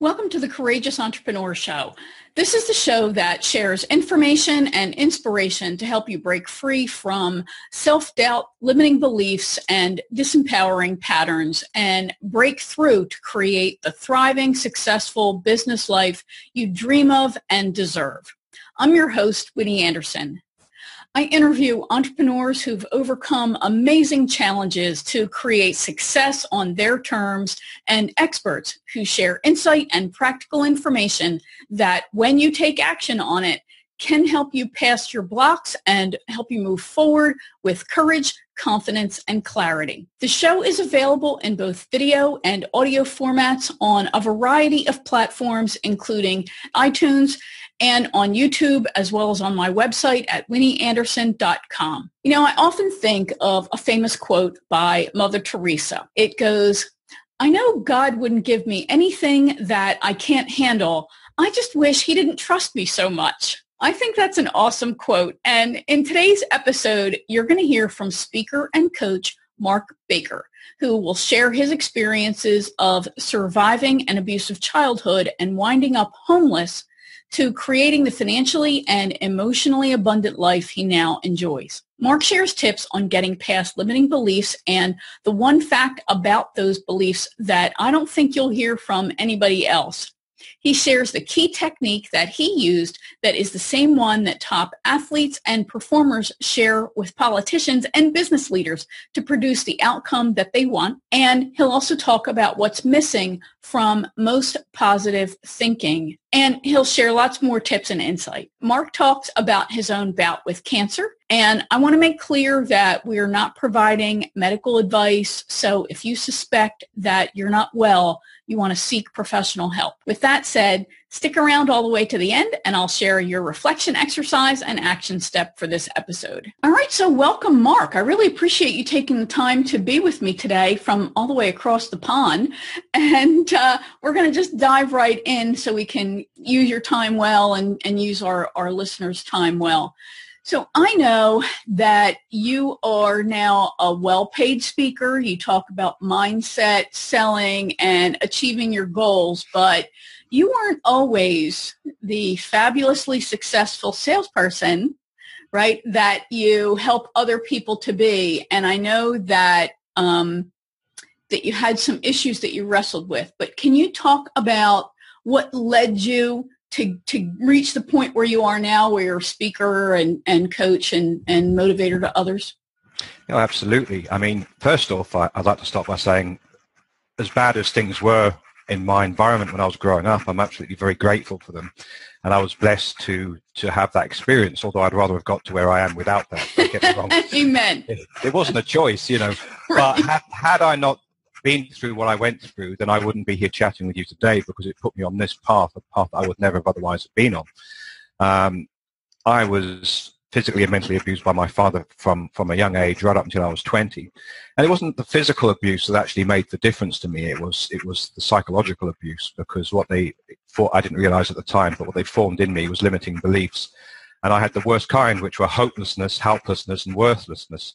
Welcome to the Courageous Entrepreneur Show. This is the show that shares information and inspiration to help you break free from self-doubt, limiting beliefs, and disempowering patterns and break through to create the thriving, successful business life you dream of and deserve. I'm your host, Winnie Anderson. I interview entrepreneurs who've overcome amazing challenges to create success on their terms and experts who share insight and practical information that when you take action on it can help you past your blocks and help you move forward with courage, confidence, and clarity. The show is available in both video and audio formats on a variety of platforms, including iTunes and on YouTube as well as on my website at winnieanderson.com. You know, I often think of a famous quote by Mother Teresa. It goes, I know God wouldn't give me anything that I can't handle. I just wish he didn't trust me so much. I think that's an awesome quote. And in today's episode, you're going to hear from speaker and coach Mark Baker, who will share his experiences of surviving an abusive childhood and winding up homeless to creating the financially and emotionally abundant life he now enjoys. Mark shares tips on getting past limiting beliefs and the one fact about those beliefs that I don't think you'll hear from anybody else. He shares the key technique that he used that is the same one that top athletes and performers share with politicians and business leaders to produce the outcome that they want. And he'll also talk about what's missing from most positive thinking. And he'll share lots more tips and insight. Mark talks about his own bout with cancer. And I want to make clear that we are not providing medical advice. So if you suspect that you're not well, you want to seek professional help. With that said, stick around all the way to the end and I'll share your reflection exercise and action step for this episode. All right, so welcome, Mark. I really appreciate you taking the time to be with me today from all the way across the pond. And uh, we're going to just dive right in so we can use your time well and, and use our, our listeners' time well. So I know that you are now a well-paid speaker. You talk about mindset, selling, and achieving your goals, but you weren't always the fabulously successful salesperson, right, that you help other people to be. And I know that um, that you had some issues that you wrestled with, but can you talk about what led you to to reach the point where you are now where you're a speaker and, and coach and, and motivator to others? No, absolutely. I mean, first off, I, would like to start by saying as bad as things were in my environment when I was growing up, I'm absolutely very grateful for them. And I was blessed to to have that experience, although I'd rather have got to where I am without that. Don't get me wrong. Amen. It, it, wasn't a choice, you know. right. But had, had I not been through what I went through, then I wouldn't be here chatting with you today because it put me on this path, a path I would never have otherwise have been on. Um, I was physically and mentally abused by my father from, from a young age right up until I was 20. And it wasn't the physical abuse that actually made the difference to me. It was, it was the psychological abuse because what they thought I didn't realize at the time, but what they formed in me was limiting beliefs. And I had the worst kind, which were hopelessness, helplessness, and worthlessness,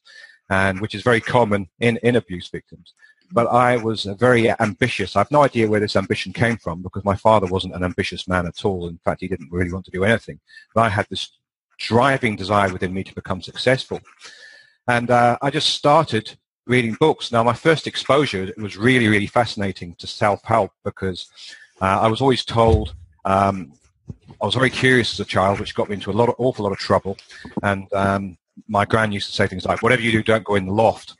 and which is very common in, in abuse victims but I was very ambitious. I have no idea where this ambition came from because my father wasn't an ambitious man at all. In fact, he didn't really want to do anything. But I had this driving desire within me to become successful. And uh, I just started reading books. Now, my first exposure was really, really fascinating to self-help because uh, I was always told um, I was very curious as a child, which got me into a lot of awful lot of trouble. And um, my gran used to say things like, "Whatever you do, don't go in the loft."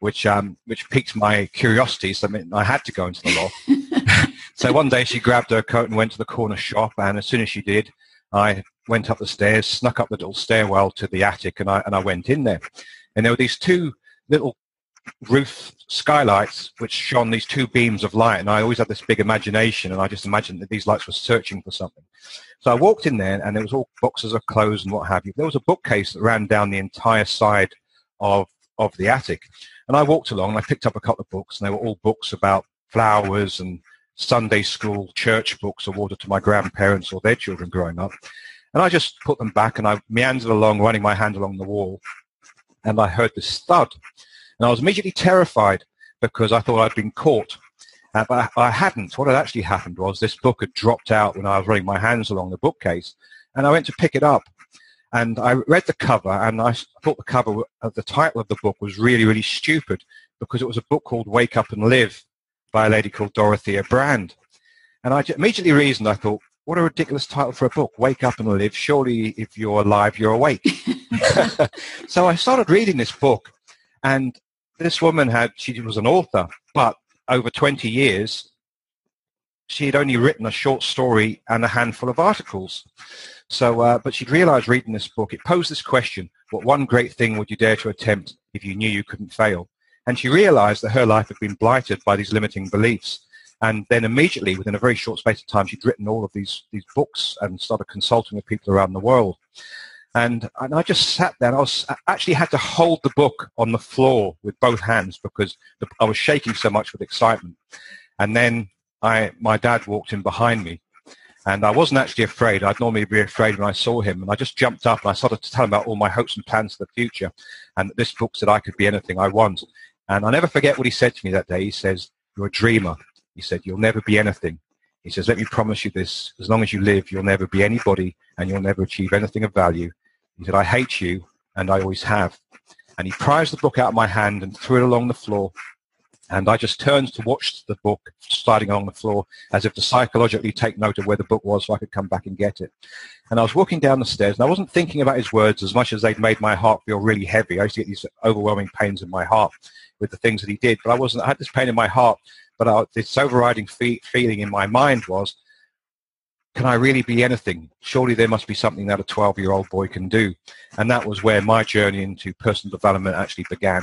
Which um, which piqued my curiosity. So I had to go into the loft. so one day she grabbed her coat and went to the corner shop, and as soon as she did, I went up the stairs, snuck up the little stairwell to the attic, and I and I went in there. And there were these two little roof skylights which shone these two beams of light, and I always had this big imagination, and I just imagined that these lights were searching for something. So I walked in there, and there was all boxes of clothes and what have you. There was a bookcase that ran down the entire side of of the attic. And I walked along and I picked up a couple of books and they were all books about flowers and Sunday school church books awarded to my grandparents or their children growing up. And I just put them back and I meandered along, running my hand along the wall. And I heard this thud. And I was immediately terrified because I thought I'd been caught. Uh, but I, I hadn't. What had actually happened was this book had dropped out when I was running my hands along the bookcase, and I went to pick it up. And I read the cover, and I thought the cover, uh, the title of the book was really, really stupid because it was a book called Wake Up and Live by a lady called Dorothea Brande. And I immediately reasoned, I thought, what a ridiculous title for a book, Wake Up and Live. Surely if you're alive, you're awake. so I started reading this book, and this woman had, she was an author, but over 20 years, she had only written a short story and a handful of articles. So, uh, but she'd realized reading this book, it posed this question, what one great thing would you dare to attempt if you knew you couldn't fail? And she realized that her life had been blighted by these limiting beliefs. And then immediately, within a very short space of time, she'd written all of these, these books and started consulting with people around the world. And, and I just sat there and I was I actually had to hold the book on the floor with both hands because the, I was shaking so much with excitement. And then I, my dad walked in behind me and I wasn't actually afraid. I'd normally be afraid when I saw him. And I just jumped up and I started to tell him about all my hopes and plans for the future. And this book said I could be anything I want. And I never forget what he said to me that day. He says, you're a dreamer. He said, you'll never be anything. He says, let me promise you this. As long as you live, you'll never be anybody and you'll never achieve anything of value. He said, I hate you and I always have. And he prized the book out of my hand and threw it along the floor. And I just turned to watch the book sliding along the floor as if to psychologically take note of where the book was so I could come back and get it. And I was walking down the stairs and I wasn't thinking about his words as much as they'd made my heart feel really heavy. I used to get these overwhelming pains in my heart with the things that he did. But I wasn't, I had this pain in my heart, but I, this overriding fe- feeling in my mind was, can I really be anything? Surely there must be something that a 12-year-old boy can do. And that was where my journey into personal development actually began.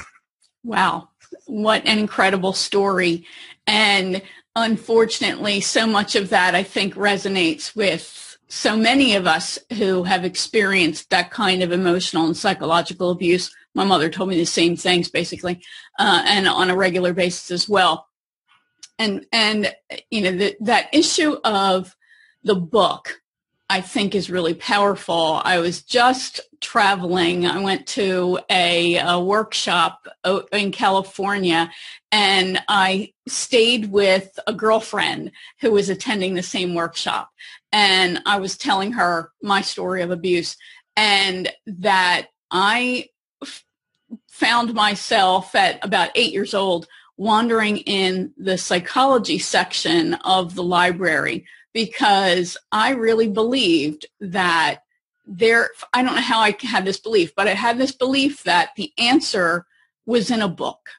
Wow. What an incredible story. And unfortunately, so much of that I think resonates with so many of us who have experienced that kind of emotional and psychological abuse my mother told me the same things basically, uh, and on a regular basis as well. And and you know the, that issue of the book, I think, is really powerful. I was just traveling. I went to a, a workshop in California, and I stayed with a girlfriend who was attending the same workshop. And I was telling her my story of abuse and that I found myself at about eight years old wandering in the psychology section of the library because I really believed that there, I don't know how I had this belief, but I had this belief that the answer was in a book.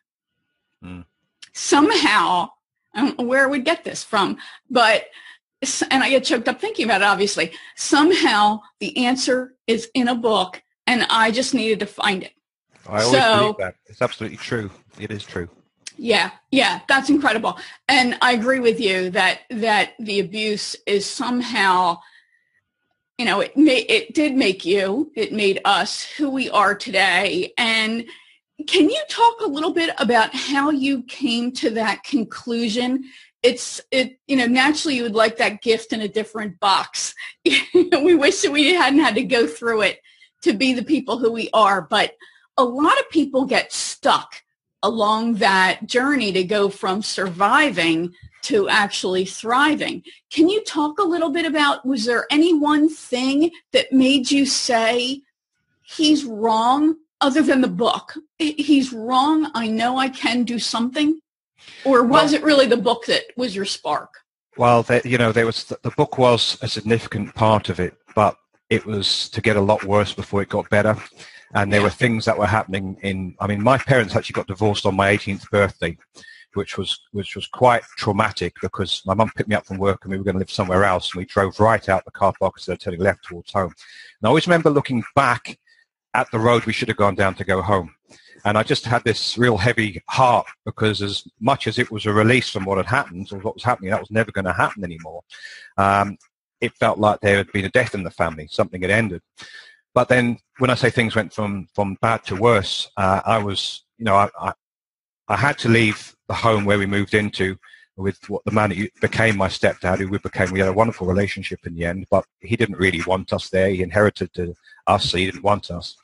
Mm. Somehow, I don't know where I would get this from, but, and I get choked up thinking about it, obviously. Somehow the answer is in a book and I just needed to find it. I always so, believe that. It's absolutely true. It is true. Yeah, yeah, that's incredible. And I agree with you that that the abuse is somehow you know, it may, it did make you, it made us who we are today. And can you talk a little bit about how you came to that conclusion? It's it you know naturally you would like that gift in a different box. we wish that we hadn't had to go through it to be the people who we are, but a lot of people get stuck along that journey to go from surviving to actually thriving. Can you talk a little bit about, was there any one thing that made you say, he's wrong other than the book? He's wrong. I know I can do something. Or was well, it really the book that was your spark? Well, the, you know, there was the book was a significant part of it, but it was to get a lot worse before it got better and there were things that were happening in i mean my parents actually got divorced on my 18th birthday which was which was quite traumatic because my mum picked me up from work and we were going to live somewhere else and we drove right out the car park instead of turning left towards home. And i always remember looking back at the road we should have gone down to go home. And i just had this real heavy heart because as much as it was a release from what had happened or what was happening that was never going to happen anymore. Um, it felt like there had been a death in the family something had ended but then when I say things went from, from bad to worse, uh, I was, you know, I, I, I, had to leave the home where we moved into with what the man who became my stepdad, who we became, we had a wonderful relationship in the end, but he didn't really want us there. He inherited to us, so he didn't want us.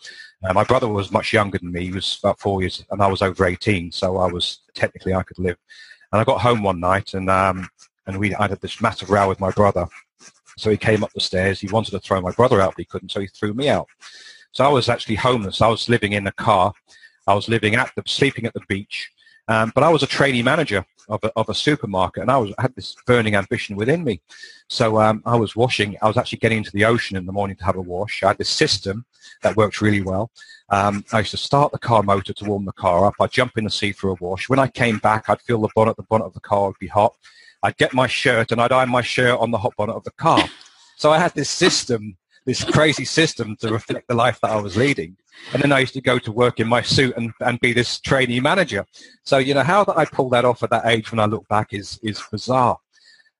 Uh, my brother was much younger than me. He was about four years, and I was over 18, so I was, technically I could live. And I got home one night and um, and we I had this massive row with my brother. So he came up the stairs. He wanted to throw my brother out, but he couldn't, so he threw me out. So I was actually homeless. I was living in a car. I was living at the sleeping at the beach. Um, but I was a trainee manager of a, of a supermarket, and I was I had this burning ambition within me. So um, I was washing. I was actually getting into the ocean in the morning to have a wash. I had this system that worked really well. Um, I used to start the car motor to warm the car up. I'd jump in the sea for a wash. When I came back, I'd feel the bonnet. The bonnet of the car would be hot. I'd get my shirt and I'd iron my shirt on the hot bonnet of the car. So I had this system, this crazy system to reflect the life that I was leading. And then I used to go to work in my suit and, and be this trainee manager. So, you know, how that I pulled that off at that age when I look back is, is bizarre.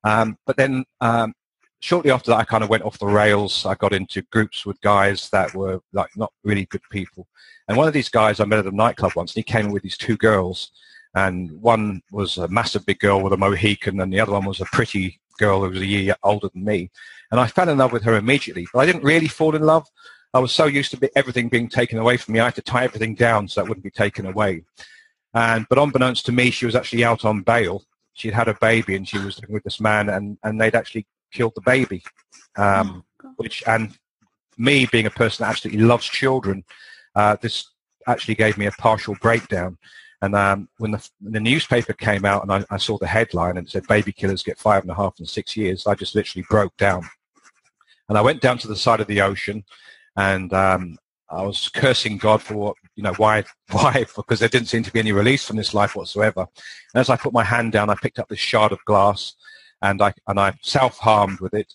Um, but then um, shortly after that, I kind of went off the rails. I got into groups with guys that were like not really good people. And one of these guys I met at a nightclub once, and he came with these two girls. And one was a massive big girl with a Mohican, and the other one was a pretty girl who was a year older than me. And I fell in love with her immediately. But I didn't really fall in love. I was so used to everything being taken away from me, I had to tie everything down so it wouldn't be taken away. And but unbeknownst to me, she was actually out on bail. She'd had a baby, and she was living with this man, and, and they'd actually killed the baby. Um, oh, which and me being a person that absolutely loves children, uh, this actually gave me a partial breakdown. And um, when, the, the, newspaper came out and I, I, saw the headline and it said baby killers get five and a half and six years, I just literally broke down. And I went down to the side of the ocean and um, I was cursing God for what, you know, why, why? Because there didn't seem to be any release from this life whatsoever. And as I put my hand down, I picked up this shard of glass and I, and I self-harmed with it.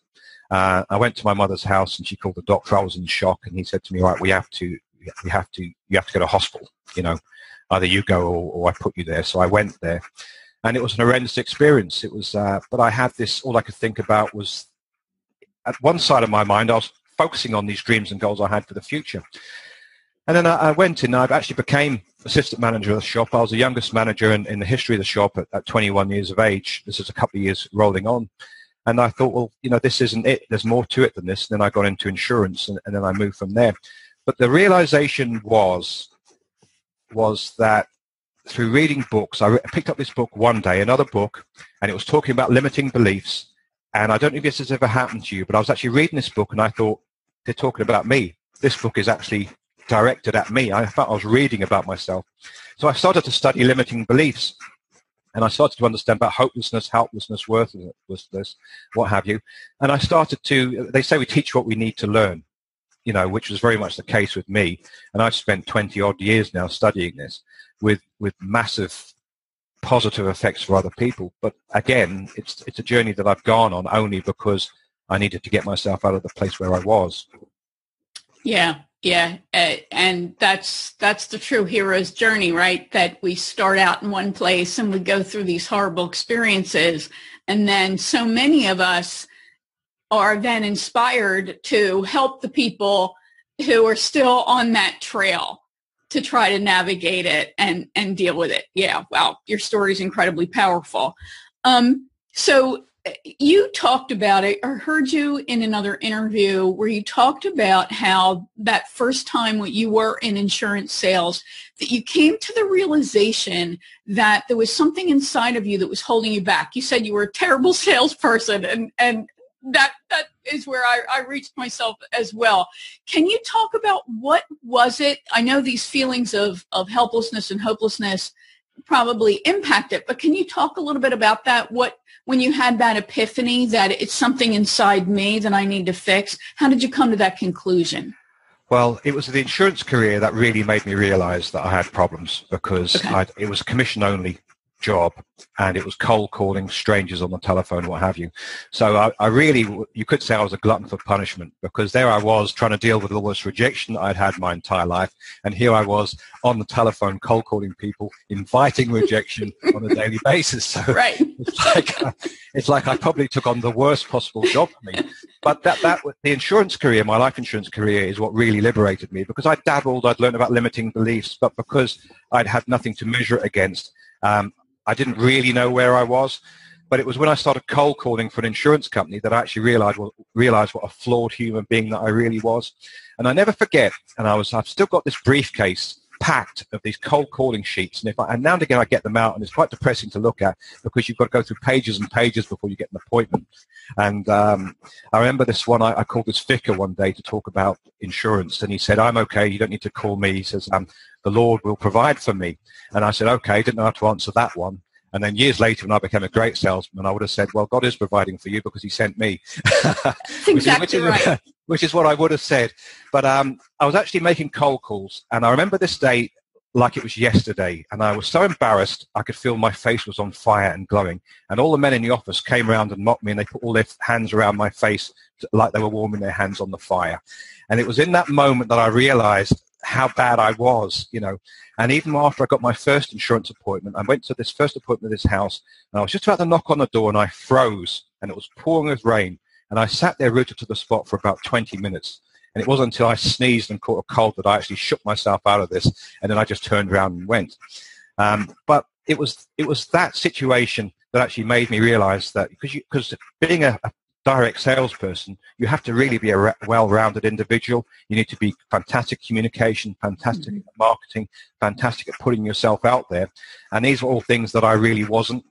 Uh, I went to my mother's house and she called the doctor. I was in shock and he said to me, right, we have to, we have to, you have to go to hospital, you know, either you go or, or I put you there. So I went there and it was an horrendous experience. It was, uh, but I had this, all I could think about was at one side of my mind, I was focusing on these dreams and goals I had for the future. And then I, I went in, I actually became assistant manager of the shop. I was the youngest manager in, in the history of the shop at, at 21 years of age. This is a couple of years rolling on. And I thought, well, you know, this isn't it. There's more to it than this. And then I got into insurance and, and then I moved from there. But the realization was, was that through reading books, I picked up this book one day, another book, and it was talking about limiting beliefs. And I don't know if this has ever happened to you, but I was actually reading this book and I thought, they're talking about me. This book is actually directed at me. I felt I was reading about myself. So I started to study limiting beliefs. And I started to understand about hopelessness, helplessness, worthlessness, what have you. And I started to, they say we teach what we need to learn, you know, which was very much the case with me. And I've spent 20 odd years now studying this with, with massive positive effects for other people. But again, it's, it's a journey that I've gone on only because I needed to get myself out of the place where I was. Yeah, yeah, uh, and that's that's the true hero's journey, right? That we start out in one place and we go through these horrible experiences, and then so many of us are then inspired to help the people who are still on that trail to try to navigate it and and deal with it. Yeah, wow, your story is incredibly powerful. Um, so you talked about it or heard you in another interview where you talked about how that first time when you were in insurance sales that you came to the realization that there was something inside of you that was holding you back. You said you were a terrible salesperson and, and that that is where I, I reached myself as well. Can you talk about what was it? I know these feelings of, of helplessness and hopelessness probably impact it, but can you talk a little bit about that? What when you had that epiphany that it's something inside me that I need to fix? How did you come to that conclusion? Well, it was the insurance career that really made me realize that I had problems because okay. it was commission only job and it was cold calling strangers on the telephone what have you. So I, I, really you could say i was a glutton for punishment because there i was trying to deal with all this rejection i'd had my entire life and here i was on the telephone cold calling people inviting rejection on a daily basis. So right. it's like uh, it's like i probably took on the worst possible job for me. But that that the insurance career my life insurance career is what really liberated me because i dabbled i'd learned about limiting beliefs but because i'd had nothing to measure it against um, I didn't really know where I was. But it was when I started cold calling for an insurance company that I actually realized realized what a flawed human being that I really was. And I never forget, and I was, I've still got this briefcase packed of these cold calling sheets. And if I, and now and again I get them out, and it's quite depressing to look at because you've got to go through pages and pages before you get an appointment. And um, I remember this one. I, I, called this vicar one day to talk about insurance, and he said, "I'm okay. You don't need to call me." He says, um, "The Lord will provide for me." And I said, "Okay." Didn't know how to answer that one. And then years later, when I became a great salesman, I would have said, "Well, God is providing for you because He sent me." exactly is, right. which is what I would have said. But um, I was actually making cold calls, and I remember this day like it was yesterday. And I was so embarrassed, I could feel my face was on fire and glowing. And all the men in the office came around and mocked me, and they put all their hands around my face like they were warming their hands on the fire. And it was in that moment that I realized how bad I was, you know. And even after I got my first insurance appointment, I went to this first appointment at this house, and I was just about to knock on the door, and I froze, and it was pouring with rain. And I sat there rooted to the spot for about 20 minutes. And it wasn't until I sneezed and caught a cold that I actually shook myself out of this, and then I just turned around and went. Um, but it was it was that situation that actually made me realize that because because being a, a, direct salesperson, you have to really be a well-rounded individual. You need to be fantastic communication, fantastic mm-hmm. at marketing, fantastic at putting yourself out there. And these were all things that I really wasn't.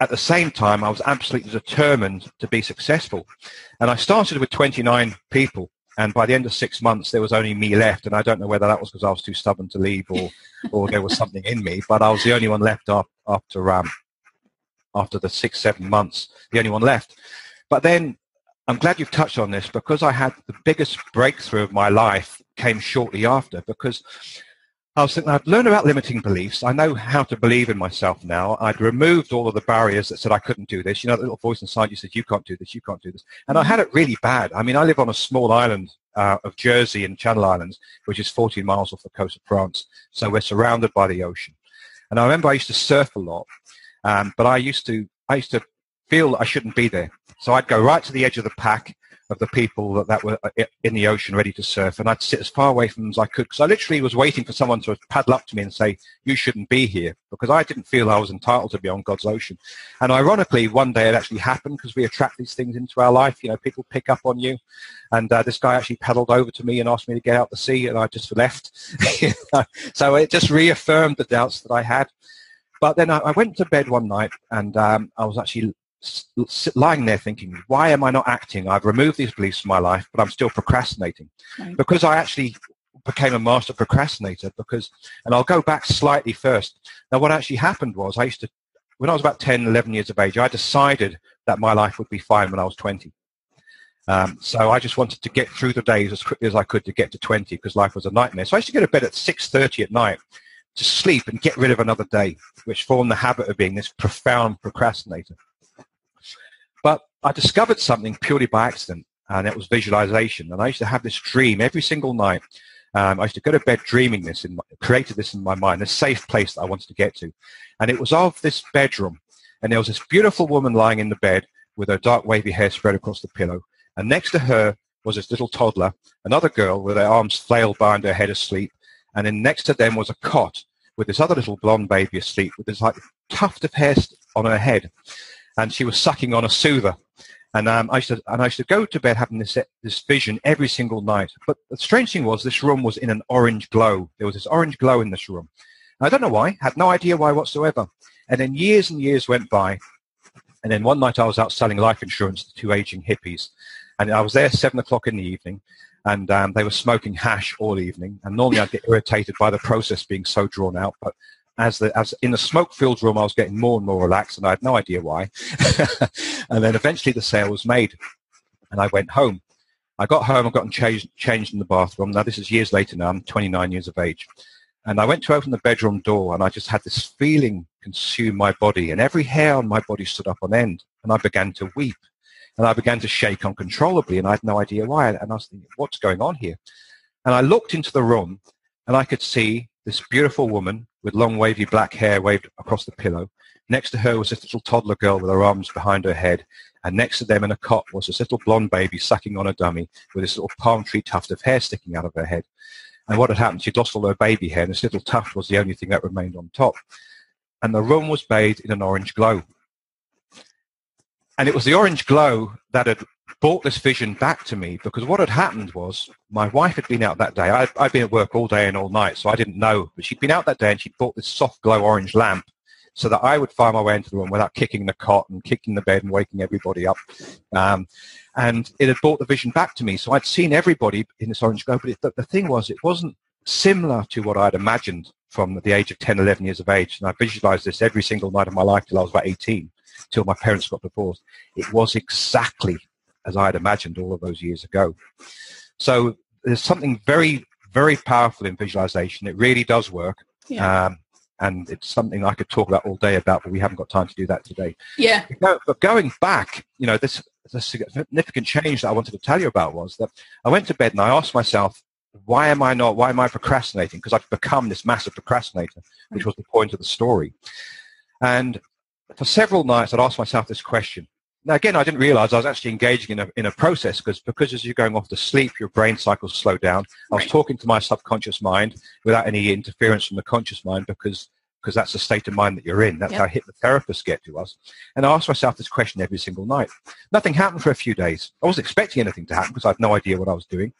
At the same time, I was absolutely determined to be successful. And I started with 29 people. And by the end of six months, there was only me left. And I don't know whether that was because I was too stubborn to leave or, or there was something in me, but I was the only one left after, after, um, after the six, seven months, the only one left. But then I'm glad you've touched on this because I had the biggest breakthrough of my life came shortly after because I was thinking, I'd learned about limiting beliefs. I know how to believe in myself now. I'd removed all of the barriers that said I couldn't do this. You know, the little voice inside you said, you can't do this, you can't do this. And I had it really bad. I mean, I live on a small island uh, of Jersey and Channel Islands, which is 14 miles off the coast of France. So we're surrounded by the ocean. And I remember I used to surf a lot, um, but I used to, I used to feel I shouldn't be there. So I'd go right to the edge of the pack of the people that, that were uh, in the ocean ready to surf. And I'd sit as far away from them as I could because I literally was waiting for someone to paddle up to me and say, you shouldn't be here because I didn't feel I was entitled to be on God's ocean. And ironically, one day it actually happened because we attract these things into our life. You know, people pick up on you. And uh, this guy actually paddled over to me and asked me to get out the sea and I just left. so it just reaffirmed the doubts that I had. But then I, I went to bed one night and um, I was actually lying there thinking, why am I not acting? I've removed these beliefs from my life, but I'm still procrastinating. Right. Because I actually became a master procrastinator because, and I'll go back slightly first. Now what actually happened was I used to, when I was about 10, 11 years of age, I decided that my life would be fine when I was 20. Um, so I just wanted to get through the days as quickly as I could to get to 20 because life was a nightmare. So I used to go to bed at 6.30 at night to sleep and get rid of another day, which formed the habit of being this profound procrastinator. I discovered something purely by accident, and it was visualization. And I used to have this dream every single night. Um, I used to go to bed dreaming this, and created this in my mind, a safe place that I wanted to get to. And it was of this bedroom. And there was this beautiful woman lying in the bed with her dark wavy hair spread across the pillow. And next to her was this little toddler, another girl with her arms flailed behind her head asleep. And then next to them was a cot with this other little blonde baby asleep with this like tuft of hair on her head and she was sucking on a soother. And um, I used to, and I used to go to bed having this this vision every single night. But the strange thing was, this room was in an orange glow. There was this orange glow in this room. I don't know why. Had no idea why whatsoever. And then years and years went by. And then one night I was out selling life insurance to two aging hippies, and I was there seven o'clock in the evening, and um, they were smoking hash all evening. And normally I'd get irritated by the process being so drawn out, but as the as in the smoke filled room, I was getting more and more relaxed, and I had no idea why. and then eventually the sale was made, and I went home. I got home, I got changed, changed in the bathroom. Now this is years later. Now I'm 29 years of age, and I went to open the bedroom door, and I just had this feeling consume my body, and every hair on my body stood up on end, and I began to weep, and I began to shake uncontrollably, and I had no idea why. And I was thinking, what's going on here? And I looked into the room, and I could see this beautiful woman with long wavy black hair waved across the pillow. Next to her was this little toddler girl with her arms behind her head. And next to them in a cot was this little blonde baby sucking on a dummy with this little palm tree tuft of hair sticking out of her head. And what had happened, she'd lost all her baby hair and this little tuft was the only thing that remained on top. And the room was bathed in an orange glow. And it was the orange glow that had brought this vision back to me because what had happened was my wife had been out that day. I, I'd been at work all day and all night, so I didn't know. But she'd been out that day and she'd bought this soft glow orange lamp so that I would find my way into the room without kicking the cot and kicking the bed and waking everybody up. Um, and it had brought the vision back to me. So I'd seen everybody in this orange glow, but it, the, the thing was, it wasn't similar to what I'd imagined from the age of 10, 11 years of age. And I visualized this every single night of my life till I was about 18, till my parents got divorced. It was exactly as I had imagined all of those years ago. So there's something very, very powerful in visualization. It really does work. Yeah. Um, and it's something I could talk about all day about, but we haven't got time to do that today. Yeah. But going back, you know, this the significant change that I wanted to tell you about was that I went to bed and I asked myself, why am I not, why am I procrastinating? Because I've become this massive procrastinator, which was the point of the story. And for several nights, I'd asked myself this question. Now, again, I didn't realize I was actually engaging in a, in a process because, because as you're going off to sleep, your brain cycles slow down. I was right. talking to my subconscious mind without any interference from the conscious mind because because that's the state of mind that you're in. That's yep. how hypnotherapists get to us. And I asked myself this question every single night. Nothing happened for a few days. I wasn't expecting anything to happen because I had no idea what I was doing.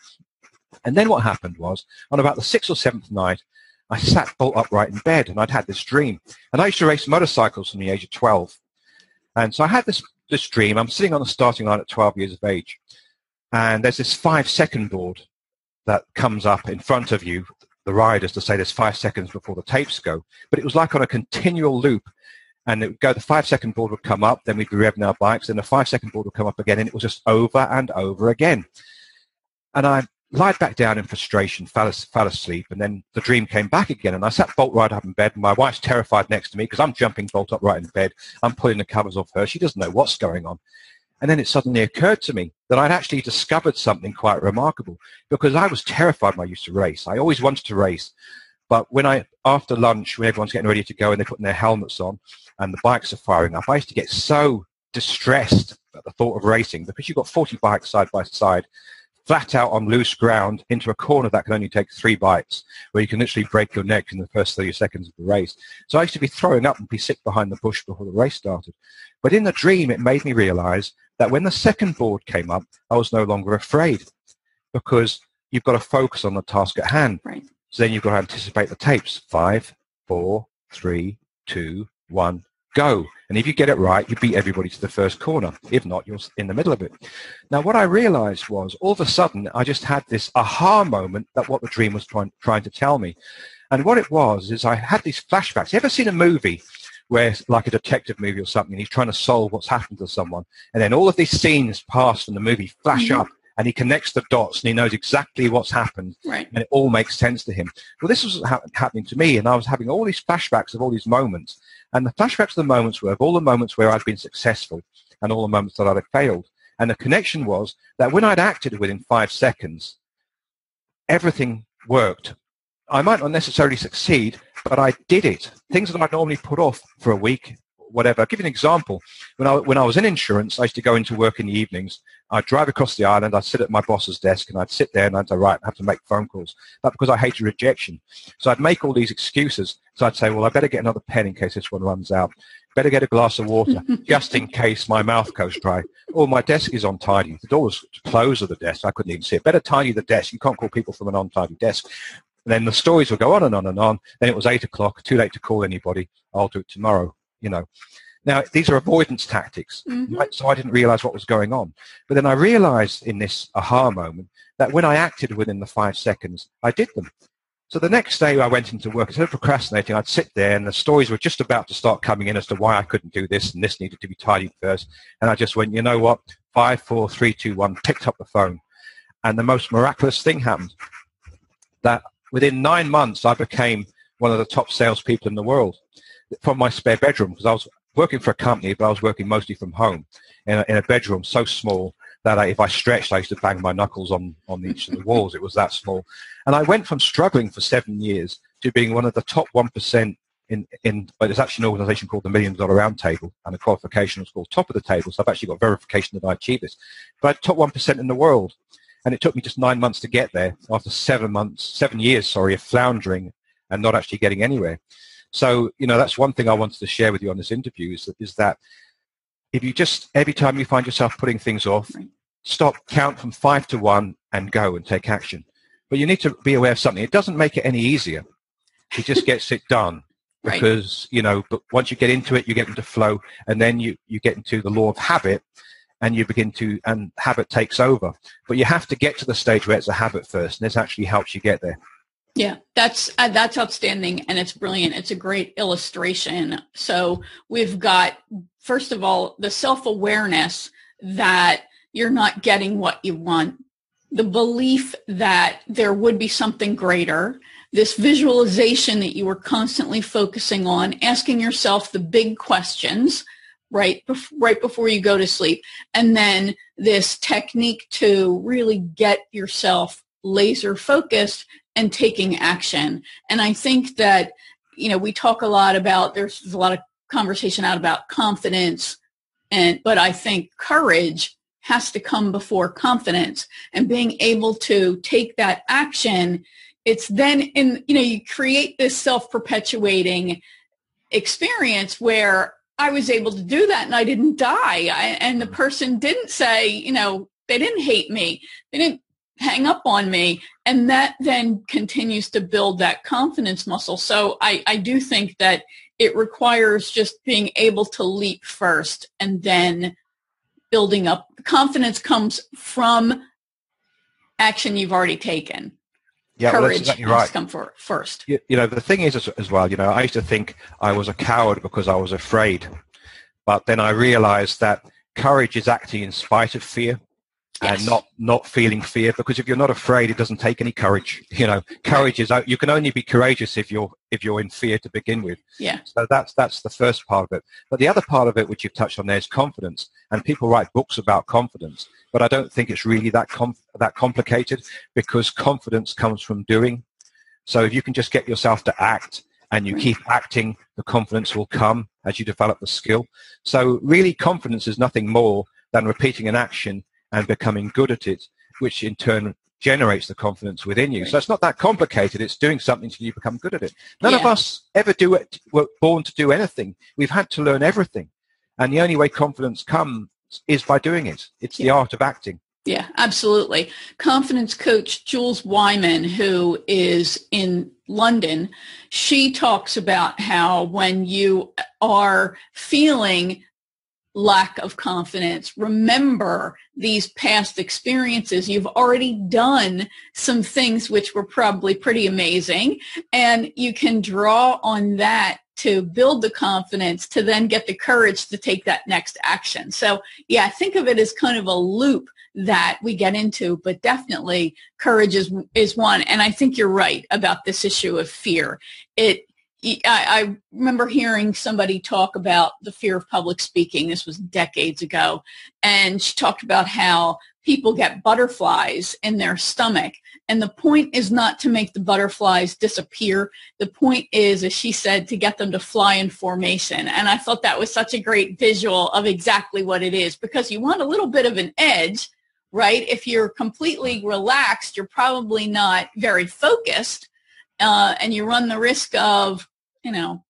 And then what happened was, on about the sixth or seventh night, I sat bolt upright in bed and I'd had this dream. And I used to race motorcycles from the age of 12. And so I had this, this dream. I'm sitting on the starting line at 12 years of age. And there's this five second board that comes up in front of you, the riders, to say there's five seconds before the tapes go. But it was like on a continual loop. And it would go, the five second board would come up, then we'd be revving our bikes, then the five second board would come up again, and it was just over and over again. And I lied back down in frustration, fell, fell asleep, and then the dream came back again. And I sat bolt right up in bed, and my wife's terrified next to me because I'm jumping bolt upright in bed. I'm pulling the covers off her. She doesn't know what's going on. And then it suddenly occurred to me that I'd actually discovered something quite remarkable because I was terrified when I used to race. I always wanted to race. But when I, after lunch, when everyone's getting ready to go and they're putting their helmets on and the bikes are firing up, I used to get so distressed at the thought of racing because you've got 40 bikes side by side flat out on loose ground into a corner that can only take three bites, where you can literally break your neck in the first 30 seconds of the race. So I used to be throwing up and be sick behind the bush before the race started. But in the dream, it made me realize that when the second board came up, I was no longer afraid because you've got to focus on the task at hand. Right. So then you've got to anticipate the tapes. Five, four, three, two, one, go. And if you get it right, you beat everybody to the first corner. If not, you're in the middle of it. Now, what I realized was all of a sudden, I just had this aha moment that what the dream was trying, trying to tell me. And what it was is I had these flashbacks. You ever seen a movie where, like a detective movie or something, and he's trying to solve what's happened to someone, and then all of these scenes pass from the movie flash mm-hmm. up, and he connects the dots and he knows exactly what's happened right. and it all makes sense to him. Well, this was ha- happening to me and I was having all these flashbacks of all these moments and the flashbacks of the moments were of all the moments where I'd been successful and all the moments that I'd failed. And the connection was that when I'd acted within five seconds, everything worked. I might not necessarily succeed, but I did it. Things that I'd normally put off for a week, whatever. I'll give you an example. When I, when I was in insurance, I used to go into work in the evenings. I'd drive across the island. I'd sit at my boss's desk and I'd sit there and I'd say, right, I have to make phone calls. That's because I hated rejection. So I'd make all these excuses. So I'd say, well, I better get another pen in case this one runs out. Better get a glass of water just in case my mouth goes dry. Oh, my desk is untidy. The door was closed of the desk. I couldn't even see it. Better tidy the desk. You can't call people from an untidy desk. And then the stories would go on and on and on. Then it was eight o'clock. Too late to call anybody. I'll do it tomorrow you know. Now, these are avoidance tactics, mm-hmm. right? so I didn't realize what was going on. But then I realized in this aha moment that when I acted within the five seconds, I did them. So the next day I went into work, instead of procrastinating, I'd sit there and the stories were just about to start coming in as to why I couldn't do this and this needed to be tidied first. And I just went, you know what? Five, four, three, two, one, picked up the phone. And the most miraculous thing happened that within nine months I became one of the top salespeople in the world from my spare bedroom because I was working for a company, but I was working mostly from home in a, in a bedroom so small that I, if I stretched, I used to bang my knuckles on, on each of the walls. It was that small. And I went from struggling for seven years to being one of the top 1% in, in but it's actually an organization called the Million Dollar Roundtable, and the qualification was called Top of the Table. So I've actually got verification that I achieved this. But top 1% in the world. And it took me just nine months to get there after seven months, seven years, sorry, of floundering and not actually getting anywhere. So, you know, that's one thing I wanted to share with you on this interview is that, is that if you just, every time you find yourself putting things off, stop, count from five to one, and go and take action. But you need to be aware of something. It doesn't make it any easier. It just gets it done because right. you know. But once you get into it, you get into flow, and then you you get into the law of habit, and you begin to and habit takes over. But you have to get to the stage where it's a habit first, and this actually helps you get there. Yeah, that's uh, that's outstanding and it's brilliant. It's a great illustration. So we've got first of all the self-awareness that you're not getting what you want, the belief that there would be something greater, this visualization that you were constantly focusing on, asking yourself the big questions right right before you go to sleep, and then this technique to really get yourself laser focused and taking action. And I think that, you know, we talk a lot about, there's a lot of conversation out about confidence, and, but I think courage has to come before confidence and being able to take that action. It's then in, you know, you create this self-perpetuating experience where I was able to do that and I didn't die. I, and the person didn't say, you know, they didn't hate me. They didn't hang up on me. And that then continues to build that confidence muscle. So I, I do think that it requires just being able to leap first and then building up. Confidence comes from action you've already taken. Yeah, courage well, exactly right. come for, first. You, you know the thing is as, as well you know i used to think i was a coward because i was afraid. But then i realized that courage is acting in spite of fear yes. and not not feeling fear because if you're not afraid it doesn't take any courage you know. Courage is you can only be courageous if you're if you're in fear to begin with. Yeah. So that's that's the first part of it. But the other part of it which you've touched on there is confidence. And people write books about confidence but i don't think it's really that com- that complicated because confidence comes from doing. So if you can just get yourself to act and you keep acting the confidence will come as you develop the skill. So really confidence is nothing more than repeating an action and becoming good at it, which in turn generates the confidence within you. So it's not that complicated. It's doing something till you become good at it. None yeah. of us ever do it, were born to do anything. We've had to learn everything. And the only way confidence comes is by doing it. It's yeah. the art of acting. Yeah, absolutely. Confidence coach Jules Wyman, who is in London, she talks about how when you are feeling lack of confidence. Remember these past experiences. You've already done some things which were probably pretty amazing and you can draw on that to build the confidence to then get the courage to take that next action. So yeah, think of it as kind of a loop that we get into, but definitely courage is, is one. And I think you're right about this issue of fear. It, I, I remember hearing somebody talk about the fear of public speaking. This was decades ago. And she talked about how people get butterflies in their stomach. And the point is not to make the butterflies disappear. The point is, as she said, to get them to fly in formation. And I thought that was such a great visual of exactly what it is because you want a little bit of an edge, right? If you're completely relaxed, you're probably not very focused. Uh, and you run the risk of you know,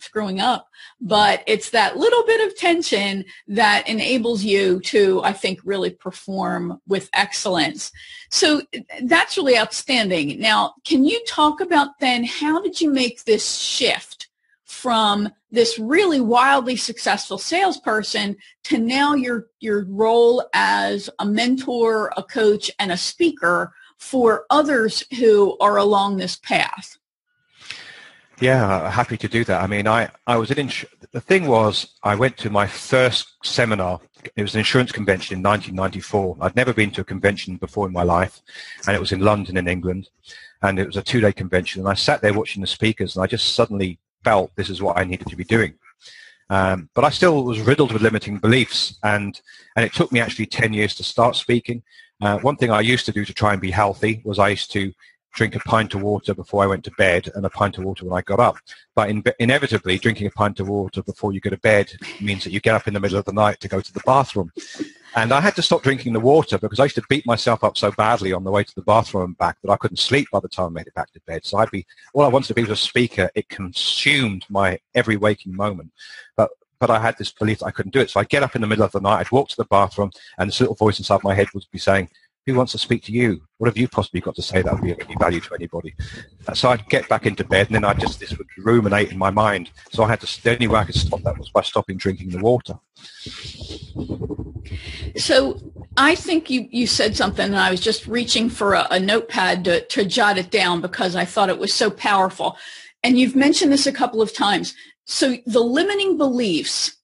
screwing up, but it's that little bit of tension that enables you to, I think, really perform with excellence. So that's really outstanding. Now, can you talk about then how did you make this shift from this really wildly successful salesperson to now your your role as a mentor, a coach, and a speaker for others who are along this path? Yeah, happy to do that. I mean, I, I was in, the thing was, I went to my first seminar. It was an insurance convention in 1994. I'd never been to a convention before in my life, and it was in London in England, and it was a two-day convention. And I sat there watching the speakers, and I just suddenly felt this is what I needed to be doing. Um, but I still was riddled with limiting beliefs, and and it took me actually 10 years to start speaking. Uh, one thing I used to do to try and be healthy was I used to drink a pint of water before I went to bed and a pint of water when I got up. But in, inevitably, drinking a pint of water before you go to bed means that you get up in the middle of the night to go to the bathroom. And I had to stop drinking the water because I used to beat myself up so badly on the way to the bathroom and back that I couldn't sleep by the time I made it back to bed. So I'd be, all I wanted to be was a speaker. It consumed my every waking moment. But but I had this belief that I couldn't do it. So I'd get up in the middle of the night, I'd walk to the bathroom, and this little voice inside my head would be saying, who wants to speak to you? What have you possibly got to say that would be of any value to anybody? So I'd get back into bed, and then I just this would ruminate in my mind. So I had to. The only way I could stop that was by stopping drinking the water. So I think you you said something, and I was just reaching for a, a notepad to, to jot it down because I thought it was so powerful. And you've mentioned this a couple of times. So the limiting beliefs,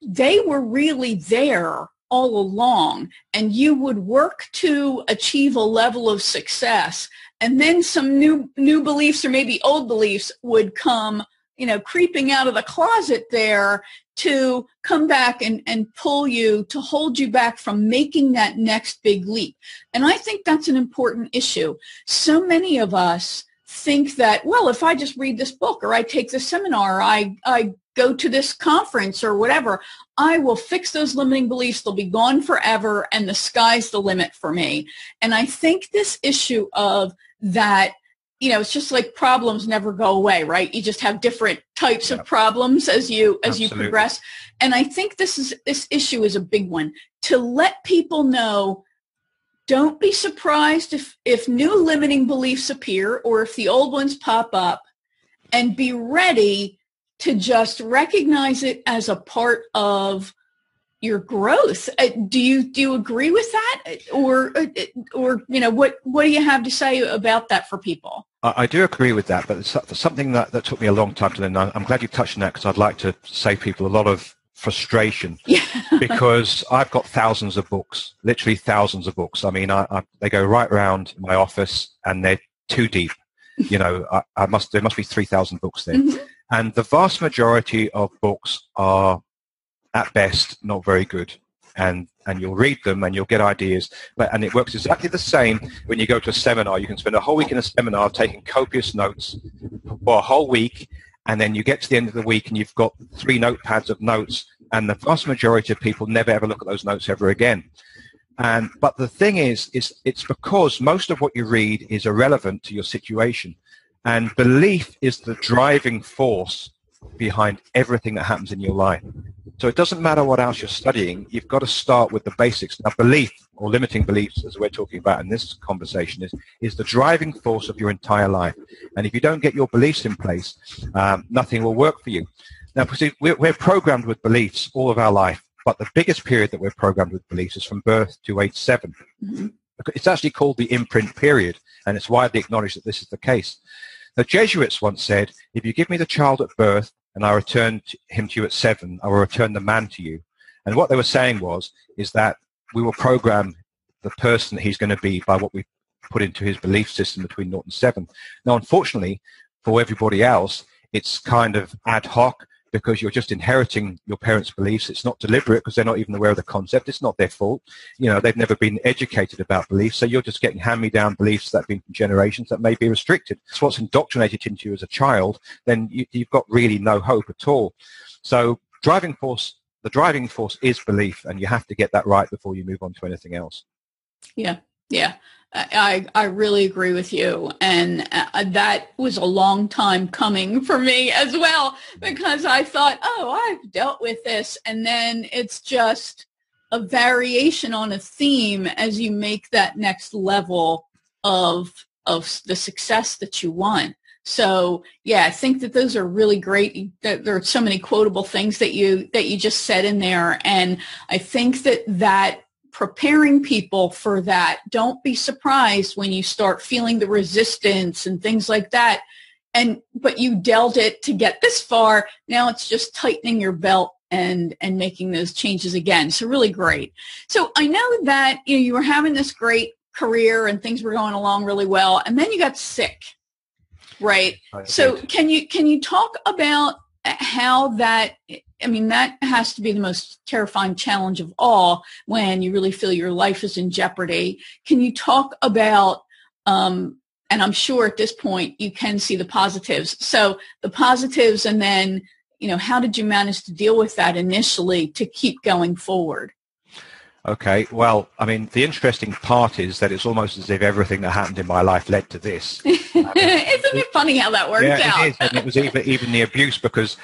they were really there all along and you would work to achieve a level of success and then some new new beliefs or maybe old beliefs would come you know creeping out of the closet there to come back and, and pull you to hold you back from making that next big leap. And i think that's an important issue. So many of us think that well if i just read this book or i take this seminar i i go to this conference or whatever, I will fix those limiting beliefs. They'll be gone forever and the sky's the limit for me. And I think this issue of that, you know, it's just like problems never go away, right? You just have different types of problems as you as Absolutely. you progress. And I think this is this issue is a big one to let people know don't be surprised if if new limiting beliefs appear or if the old ones pop up and be ready to just recognize it as a part of your growth. Uh, do you do you agree with that, or uh, or you know what what do you have to say about that for people? I, do agree with that, but it's something that, that took me a long time to learn. I'm glad you touched on that because I'd like to save people a lot of frustration yeah. because I've got thousands of books, literally thousands of books. I mean, I, I, they go right around my office and they're too deep. You know, I, I must there must be three thousand books there. Mm-hmm. And the vast majority of books are, at best, not very good. And, and you'll read them and you'll get ideas. But, and it works exactly the same when you go to a seminar. You can spend a whole week in a seminar taking copious notes for a whole week. And then you get to the end of the week and you've got three notepads of notes. And the vast majority of people never ever look at those notes ever again. And, but the thing is, is it's because most of what you read is irrelevant to your situation. And belief is the driving force behind everything that happens in your life. So it doesn't matter what else you're studying, you've got to start with the basics. Now belief or limiting beliefs, as we're talking about in this conversation, is, is the driving force of your entire life. And if you don't get your beliefs in place, um, nothing will work for you. Now, we're, we're programmed with beliefs all of our life, but the biggest period that we're programmed with beliefs is from birth to age 7 mm-hmm. It's actually called the imprint period, and it's widely acknowledged that this is the case. The Jesuits once said, if you give me the child at birth and I return him to you at seven, I will return the man to you. And what they were saying was, is that we will program the person that he's going to be by what we put into his belief system between 0 and 7. Now, unfortunately, for everybody else, it's kind of ad hoc because you're just inheriting your parents' beliefs. It's not deliberate because they're not even aware of the concept. It's not their fault. You know, they've never been educated about beliefs. So you're just getting hand-me-down beliefs that have been from generations that may be restricted. So what's indoctrinated into you as a child, then you, you've got really no hope at all. So driving force, the driving force is belief and you have to get that right before you move on to anything else. Yeah. Yeah. I, I really agree with you. And uh, that was a long time coming for me as well, because I thought, oh, I've dealt with this. And then it's just a variation on a theme as you make that next level of, of the success that you want. So yeah, I think that those are really great. There are so many quotable things that you, that you just said in there. And I think that that preparing people for that. Don't be surprised when you start feeling the resistance and things like that. And but you dealt it to get this far. Now it's just tightening your belt and and making those changes again. So really great. So I know that you know you were having this great career and things were going along really well, and then you got sick, right? So can you can you talk about how that I mean, that has to be the most terrifying challenge of all when you really feel your life is in jeopardy. Can you talk about, um, and I'm sure at this point you can see the positives. So the positives and then, you know, how did you manage to deal with that initially to keep going forward? Okay, well, I mean, the interesting part is that it's almost as if everything that happened in my life led to this. I mean, Isn't it funny how that works yeah, out? It is, and it was even, even the abuse because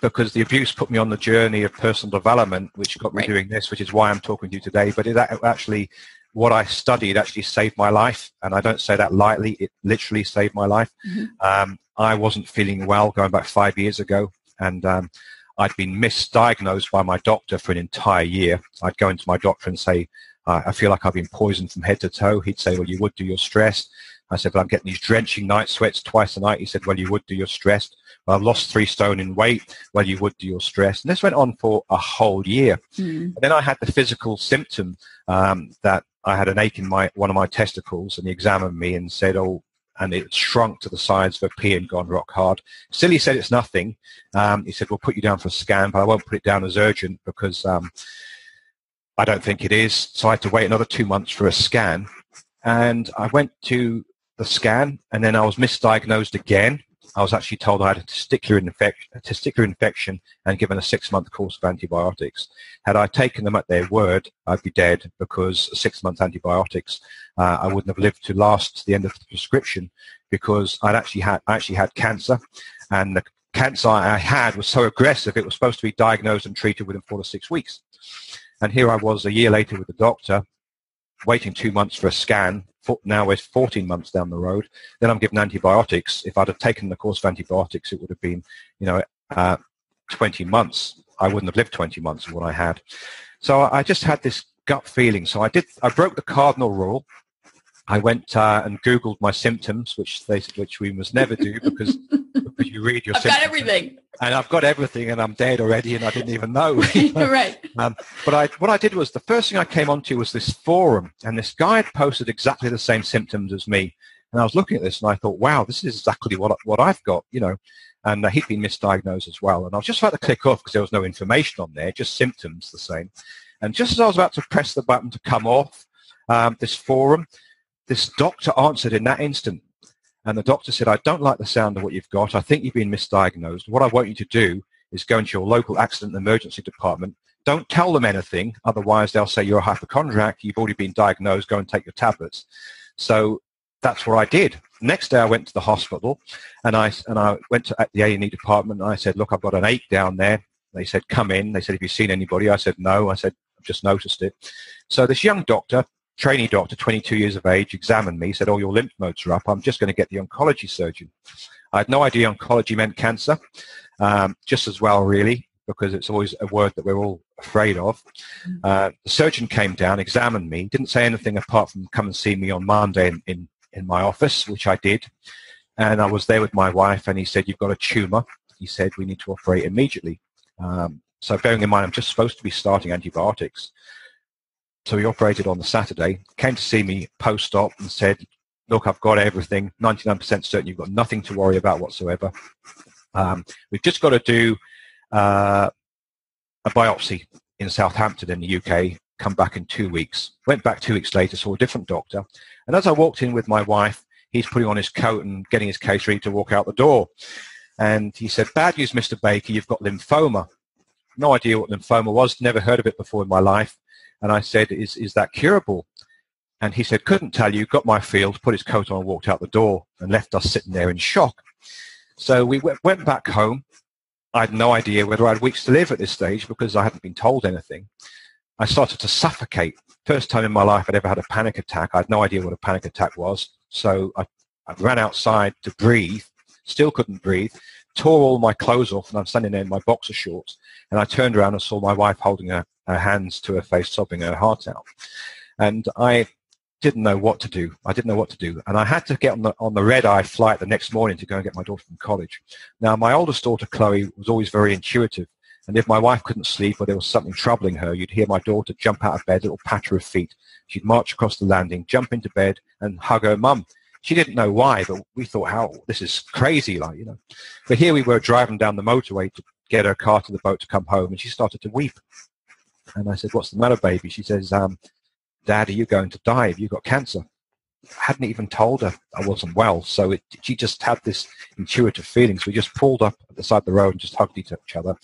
because the abuse put me on the journey of personal development, which got me right. doing this, which is why I'm talking to you today. But it actually, what I studied actually saved my life. And I don't say that lightly. It literally saved my life. Mm-hmm. Um, I wasn't feeling well going back five years ago. And um, I'd been misdiagnosed by my doctor for an entire year. I'd go into my doctor and say, uh, I feel like I've been poisoned from head to toe. He'd say, well, you would do, you're stressed. I said, but I'm getting these drenching night sweats twice a night. He said, well, you would do, you're stressed. Well, I've lost three stone in weight. Well, you would do, you're stressed. And this went on for a whole year. Mm. And then I had the physical symptom um, that I had an ache in my one of my testicles, and he examined me and said, oh, and it shrunk to the size of a pea and gone rock hard. Still, he said it's nothing. Um, he said, we'll put you down for a scan, but I won't put it down as urgent because um, I don't think it is. So I had to wait another two months for a scan. And I went to the scan and then I was misdiagnosed again. I was actually told I had a testicular, infec- a testicular infection and given a six-month course of antibiotics. Had I taken them at their word, I'd be dead because six-month antibiotics, uh, I wouldn't have lived to last the end of the prescription because I'd actually had, I actually had cancer and the cancer I had was so aggressive it was supposed to be diagnosed and treated within four to six weeks. And here I was a year later with the doctor, waiting two months for a scan. Now we're 14 months down the road. Then I'm given antibiotics. If I'd have taken the course of antibiotics, it would have been, you know, uh, 20 months. I wouldn't have lived 20 months of what I had. So I just had this gut feeling. So I did. I broke the cardinal rule. I went uh, and Googled my symptoms, which they which we must never do because because you read your. I've symptoms got everything. And I've got everything, and I'm dead already, and I didn't even know. right. Um, but I, what I did was the first thing I came onto was this forum, and this guy had posted exactly the same symptoms as me. And I was looking at this, and I thought, wow, this is exactly what what I've got, you know. And uh, he'd been misdiagnosed as well. And I was just about to click off because there was no information on there, just symptoms the same. And just as I was about to press the button to come off um, this forum, this doctor answered in that instant. And the doctor said, I don't like the sound of what you've got. I think you've been misdiagnosed. What I want you to do is go into your local accident and emergency department. Don't tell them anything. Otherwise, they'll say you're a hypochondriac. You've already been diagnosed. Go and take your tablets. So that's what I did. Next day, I went to the hospital and I, and I went to the A&E department and I said, look, I've got an ache down there. They said, come in. They said, have you seen anybody? I said, no. I said, I've just noticed it. So this young doctor trainee doctor, 22 years of age, examined me, said, oh, your lymph nodes are up. I'm just going to get the oncology surgeon. I had no idea oncology meant cancer, um, just as well, really, because it's always a word that we're all afraid of. Mm. Uh, the surgeon came down, examined me, didn't say anything apart from come and see me on Monday in, in, in my office, which I did. And I was there with my wife, and he said, you've got a tumor. He said, we need to operate immediately. Um, so bearing in mind, I'm just supposed to be starting antibiotics. So he operated on the Saturday, came to see me post-op and said, look, I've got everything, 99% certain you've got nothing to worry about whatsoever. Um, we've just got to do uh, a biopsy in Southampton in the UK, come back in two weeks. Went back two weeks later, saw a different doctor. And as I walked in with my wife, he's putting on his coat and getting his case ready to walk out the door. And he said, bad news, Mr. Baker, you've got lymphoma. No idea what lymphoma was, never heard of it before in my life. And I said, is, is that curable? And he said, couldn't tell you, got my field, put his coat on, walked out the door and left us sitting there in shock. So we went back home. I had no idea whether I had weeks to live at this stage because I hadn't been told anything. I started to suffocate. First time in my life I'd ever had a panic attack. I had no idea what a panic attack was. So I, I ran outside to breathe, still couldn't breathe, tore all my clothes off and I'm standing there in my boxer shorts. And I turned around and saw my wife holding her her hands to her face, sobbing her heart out. And I didn't know what to do. I didn't know what to do. And I had to get on the, on the red eye flight the next morning to go and get my daughter from college. Now, my oldest daughter, Chloe, was always very intuitive. And if my wife couldn't sleep or there was something troubling her, you'd hear my daughter jump out of bed, little patter of feet. She'd march across the landing, jump into bed and hug her mum. She didn't know why, but we thought, how, this is crazy, like, you know. But here we were driving down the motorway to get her car to the boat to come home and she started to weep. And I said, what's the matter, baby? She says, um, Dad, are you going to die? Have you got cancer? I hadn't even told her I wasn't well. So it, she just had this intuitive feeling. So we just pulled up at the side of the road and just hugged each other.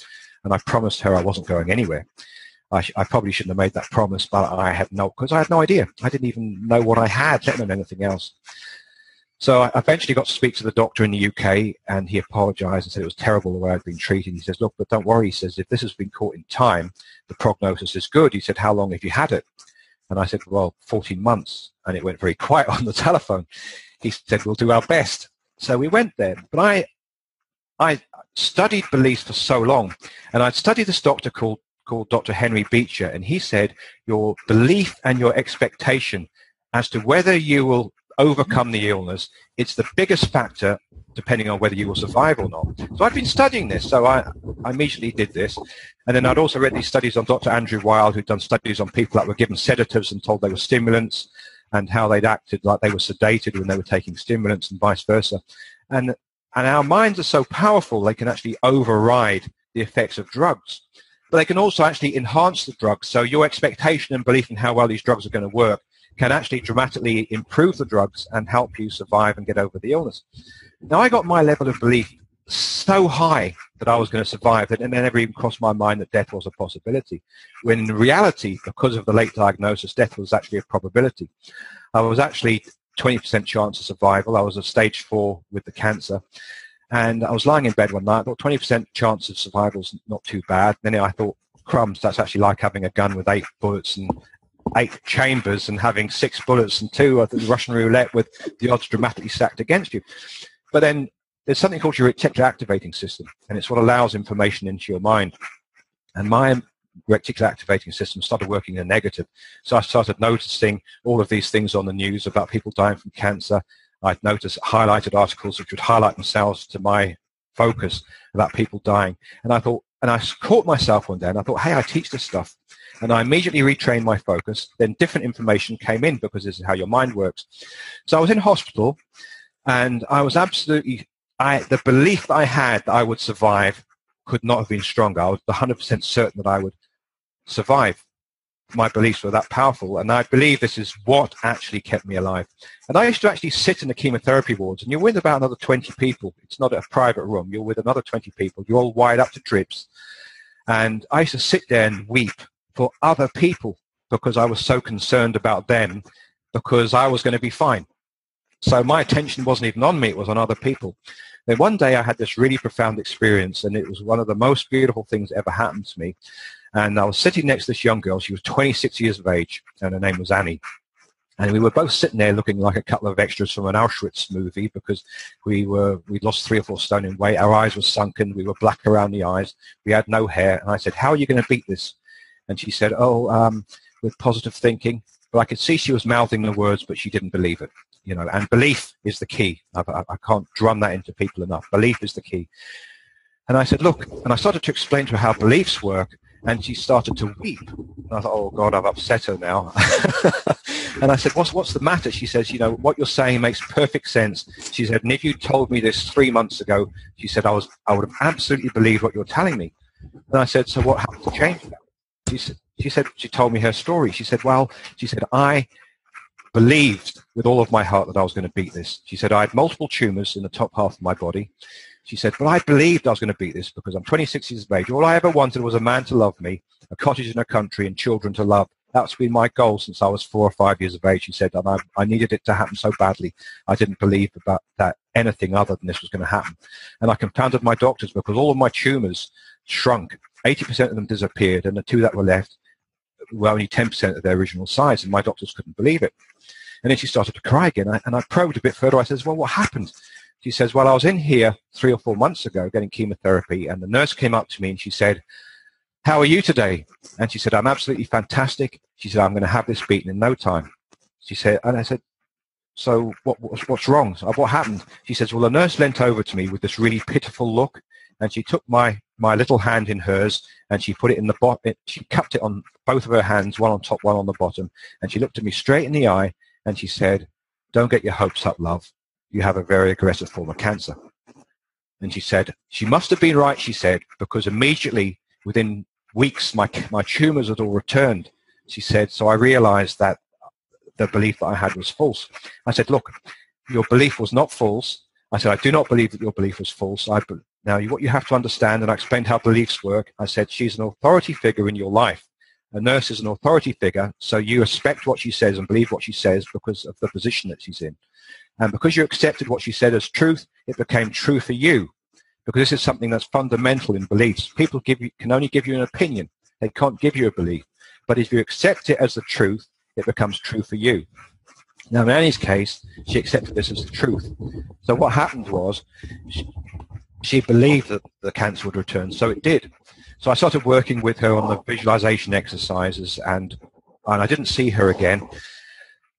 And I promised her I wasn't going anywhere. I, sh- I probably shouldn't have made that promise, but I had no, because I had no idea. I didn't even know what I had, let alone anything else. So I eventually got to speak to the doctor in the UK, and he apologised and said it was terrible the way I'd been treated. He says, "Look, but don't worry." He says, "If this has been caught in time, the prognosis is good." He said, "How long have you had it?" And I said, "Well, 14 months." And it went very quiet on the telephone. He said, "We'll do our best." So we went there, but I, I studied beliefs for so long, and I'd studied this doctor called called Dr. Henry Beecher, and he said your belief and your expectation as to whether you will overcome the illness, it's the biggest factor depending on whether you will survive or not. So I've been studying this, so I, I immediately did this. And then I'd also read these studies on Dr. Andrew Weil, who'd done studies on people that were given sedatives and told they were stimulants and how they'd acted like they were sedated when they were taking stimulants and vice versa. And, and our minds are so powerful, they can actually override the effects of drugs. But they can also actually enhance the drugs. So your expectation and belief in how well these drugs are going to work can actually dramatically improve the drugs and help you survive and get over the illness. Now, I got my level of belief so high that I was going to survive that it never even crossed my mind that death was a possibility. When in reality, because of the late diagnosis, death was actually a probability. I was actually 20% chance of survival. I was at stage four with the cancer. And I was lying in bed one night. I thought 20% chance of survival is not too bad. Then I thought, crumbs, that's actually like having a gun with eight bullets and eight chambers and having six bullets and two of the Russian roulette with the odds dramatically stacked against you. But then there's something called your reticular activating system, and it's what allows information into your mind. And my reticular activating system started working in a negative. So I started noticing all of these things on the news about people dying from cancer. I'd noticed highlighted articles which would highlight themselves to my focus about people dying. And I thought, and I caught myself one day and I thought, hey, I teach this stuff. And I immediately retrained my focus. Then different information came in because this is how your mind works. So I was in hospital and I was absolutely, I, the belief that I had that I would survive could not have been stronger. I was 100% certain that I would survive. My beliefs were that powerful, and I believe this is what actually kept me alive. And I used to actually sit in the chemotherapy wards, and you're with about another 20 people. It's not a private room. You're with another 20 people. You're all wired up to drips. And I used to sit there and weep for other people because I was so concerned about them because I was going to be fine. So my attention wasn't even on me, it was on other people. Then one day I had this really profound experience and it was one of the most beautiful things that ever happened to me. And I was sitting next to this young girl. She was 26 years of age and her name was Annie. And we were both sitting there looking like a couple of extras from an Auschwitz movie because we were we'd lost three or four stone in weight. Our eyes were sunken. We were black around the eyes. We had no hair. And I said, "How are you going to beat this?" And she said, "Oh, um, with positive thinking." But I could see she was mouthing the words, but she didn't believe it. You know, and belief is the key. I, I, I can't drum that into people enough. Belief is the key. And I said, "Look," and I started to explain to her how beliefs work, and she started to weep. And I thought, "Oh God, I've upset her now." and I said, "What's what's the matter?" She says, "You know, what you're saying makes perfect sense." She said, "And if you told me this three months ago," she said, "I was I would have absolutely believed what you're telling me." And I said, "So what happened to change that?" She said, she said, she told me her story. She said, well, she said, I believed with all of my heart that I was going to beat this. She said, I had multiple tumors in the top half of my body. She said, but I believed I was going to beat this because I'm 26 years of age. All I ever wanted was a man to love me, a cottage in a country, and children to love. That's been my goal since I was four or five years of age. She said, and I, I needed it to happen so badly. I didn't believe about that anything other than this was going to happen. And I confounded my doctors because all of my tumors shrunk. 80% of them disappeared, and the two that were left were only 10% of their original size, and my doctors couldn't believe it. And then she started to cry again, and I probed a bit further. I says, well, what happened? She says, well, I was in here three or four months ago getting chemotherapy, and the nurse came up to me and she said, how are you today? And she said, I'm absolutely fantastic. She said, I'm going to have this beaten in no time. She said, and I said, so what, what's, what's wrong? What happened? She says, well, the nurse leant over to me with this really pitiful look, and she took my my little hand in hers and she put it in the bottom. She cupped it on both of her hands, one on top, one on the bottom, and she looked at me straight in the eye and she said, "Don't get your hopes up, love. You have a very aggressive form of cancer." And she said, she must have been right. She said because immediately within weeks my my tumors had all returned. She said, so I realized that the belief that I had was false. I said, look, your belief was not false. I said, I do not believe that your belief was false. I, now, what you have to understand, and I explained how beliefs work, I said she's an authority figure in your life. A nurse is an authority figure, so you respect what she says and believe what she says because of the position that she's in. And because you accepted what she said as truth, it became true for you. Because this is something that's fundamental in beliefs. People give you, can only give you an opinion. They can't give you a belief. But if you accept it as the truth, it becomes true for you. Now, in Annie's case, she accepted this as the truth. So what happened was she, she believed that the cancer would return, so it did. So I started working with her on the visualization exercises, and and I didn't see her again.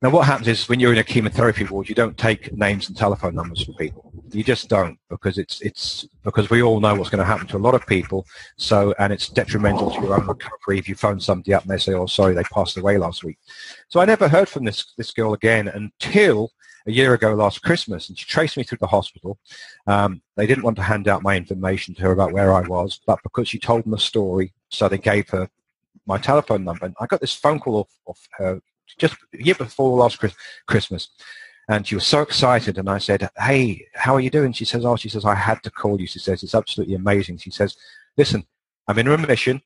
Now, what happens is when you're in a chemotherapy ward, you don't take names and telephone numbers for people. You just don't because it's it's because we all know what's going to happen to a lot of people. So, and it's detrimental to your own recovery if you phone somebody up and they say, "Oh, sorry, they passed away last week." So I never heard from this this girl again until a year ago last Christmas, and she traced me through the hospital. Um, they didn't want to hand out my information to her about where I was, but because she told them a story, so they gave her my telephone number. And I got this phone call off, off her just year before last Christmas. And she was so excited, and I said, "Hey, how are you doing?" She says, "Oh, she says I had to call you." She says, "It's absolutely amazing." She says, "Listen, I'm in remission.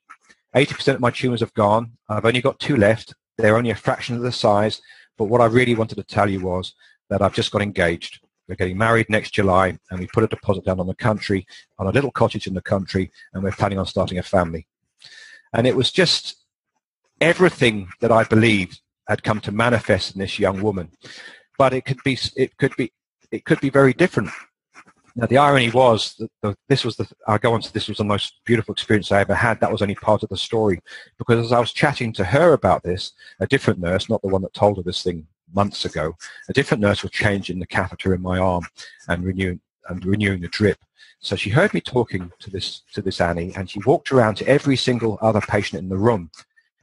80% of my tumors have gone. I've only got two left. They're only a fraction of the size. But what I really wanted to tell you was that I've just got engaged. We're getting married next July, and we put a deposit down on the country, on a little cottage in the country, and we're planning on starting a family. And it was just everything that I believed had come to manifest in this young woman. But it could be, it could be, it could be very different. Now the irony was that the, this was the I'll go on to this was the most beautiful experience I ever had. That was only part of the story because as I was chatting to her about this, a different nurse, not the one that told her this thing months ago, a different nurse was changing the catheter in my arm and renewing and renewing the drip. So she heard me talking to this to this Annie, and she walked around to every single other patient in the room,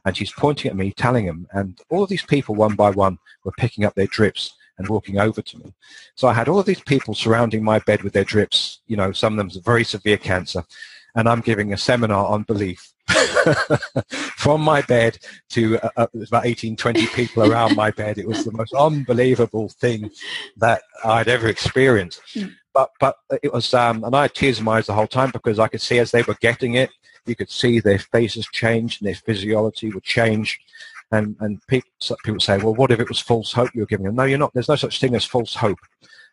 and she's pointing at me, telling them, and all of these people, one by one, were picking up their drips and walking over to me. So I had all of these people surrounding my bed with their drips. You know, some of them very severe cancer, and I'm giving a seminar on belief from my bed to uh, uh, about 18, 20 people around my bed. It was the most unbelievable thing that I'd ever experienced. Hmm. But but it was, um, and I had tears in my eyes the whole time because I could see as they were getting it, you could see their faces change and their physiology would change. And and people, people say, well, what if it was false hope you're giving them? No, you're not. There's no such thing as false hope.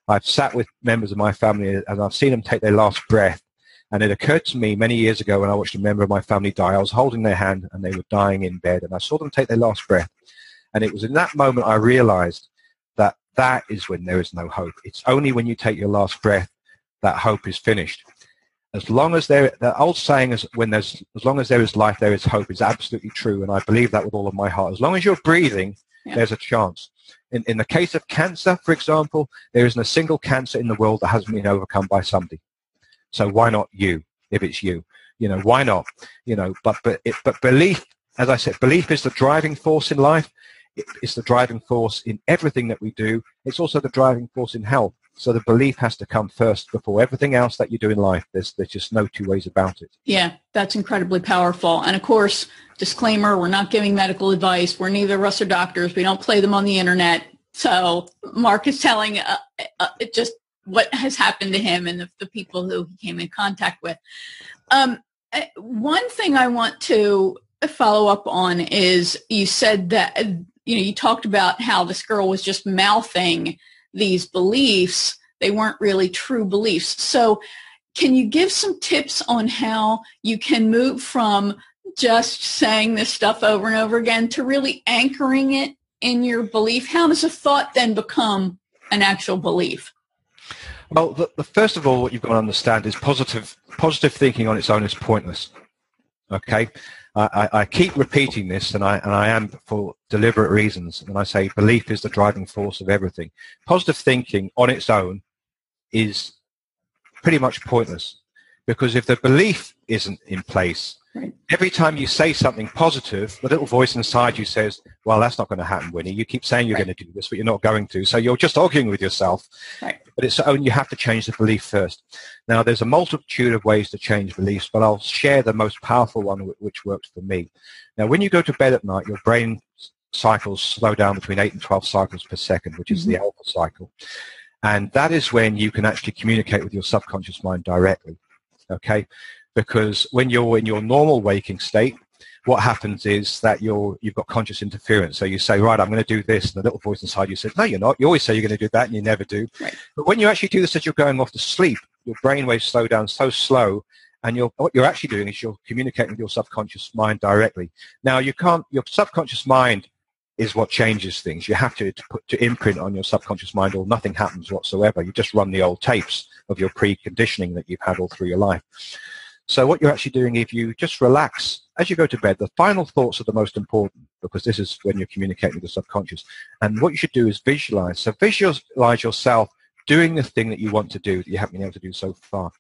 I've sat with members of my family and I've seen them take their last breath and it occurred to me many years ago when I watched a member of my family die. I was holding their hand and they were dying in bed and I saw them take their last breath. And it was in that moment I realized that that is when there is no hope. It's only when you take your last breath that hope is finished. As long as there, the old saying is when there's, as long as there is life, there is hope is absolutely true. And I believe that with all of my heart. As long as you're breathing, yeah. there's a chance. In, in the case of cancer, for example, there isn't a single cancer in the world that hasn't been overcome by somebody. So why not you if it's you? You know, why not? You know, but but it, but belief, as I said, belief is the driving force in life. it's the driving force in everything that we do. It's also the driving force in health. So the belief has to come first before everything else that you do in life. There's there's just no two ways about it. Yeah, that's incredibly powerful. And of course, disclaimer: we're not giving medical advice. We're neither of us are doctors. We don't play them on the internet. So Mark is telling uh, uh, just what has happened to him and the, the people who he came in contact with. Um, eh, one thing I want to follow up on is you said that you know you talked about how this girl was just mouthing these beliefs. They weren't really true beliefs. So can you give some tips on how you can move from just saying this stuff over and over again to really anchoring it in your belief? How does a thought then become an actual belief well, the, the, first of all, what you've got to understand is positive positive thinking on its own is pointless. Okay, I, I, keep repeating this, and I and I am for deliberate reasons. And I say belief is the driving force of everything. Positive thinking on its own is pretty much pointless because if the belief isn't in place, Right. Every time you say something positive, the little voice inside you says, well, that's not going to happen, Winnie. You keep saying you're right. going to do this, but you're not going to. So you're just arguing with yourself. Right. But it's only you have to change the belief first. Now, there's a multitude of ways to change beliefs, but I'll share the most powerful one which works for me. Now, when you go to bed at night, your brain cycles slow down between 8 and 12 cycles per second, which is mm-hmm. the alpha cycle. And that is when you can actually communicate with your subconscious mind directly. Okay? Because when you're in your normal waking state, what happens is that you're, you've got conscious interference. So you say, right, I'm going to do this. And the little voice inside you says, no, you're not. You always say you're going to do that and you never do. Right. But when you actually do this as you're going off to sleep, your brain waves slow down so slow and you're, what you're actually doing is you're communicating with your subconscious mind directly. Now you can't, your subconscious mind is what changes things. You have to, to put to imprint on your subconscious mind or nothing happens whatsoever. You just run the old tapes of your preconditioning that you've had all through your life. So what you're actually doing if you just relax as you go to bed, the final thoughts are the most important because this is when you're communicating with the subconscious. And what you should do is visualize. So visualize yourself doing the thing that you want to do that you haven't been able to do so far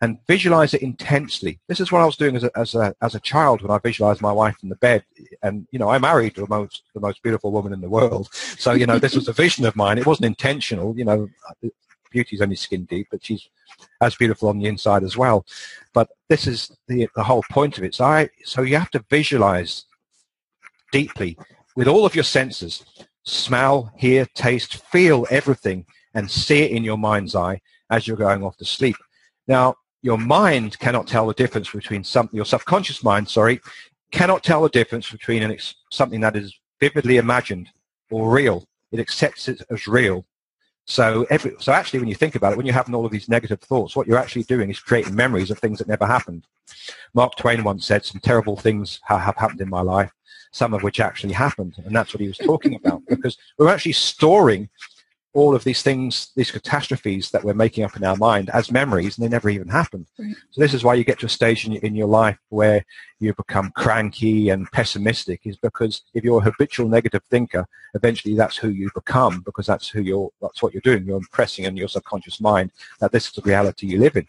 and visualize it intensely. This is what I was doing as a, as a, as a child when I visualized my wife in the bed. And, you know, I married the most, the most beautiful woman in the world. So, you know, this was a vision of mine. It wasn't intentional. You know, beauty's only skin deep, but she's as beautiful on the inside as well. But this is the, the whole point of it. So, I, so you have to visualize deeply with all of your senses, smell, hear, taste, feel everything and see it in your mind's eye as you're going off to sleep. Now, your mind cannot tell the difference between something, your subconscious mind, sorry, cannot tell the difference between an, something that is vividly imagined or real. It accepts it as real. So, every, so actually, when you think about it, when you're having all of these negative thoughts, what you're actually doing is creating memories of things that never happened. Mark Twain once said, "Some terrible things have happened in my life, some of which actually happened," and that's what he was talking about. Because we're actually storing all of these things, these catastrophes that we're making up in our mind as memories, and they never even happened. Right. So this is why you get to a stage in, in your life where you become cranky and pessimistic, is because if you're a habitual negative thinker, eventually that's who you become, because that's who you're, that's what you're doing. You're impressing on your subconscious mind that this is the reality you live in.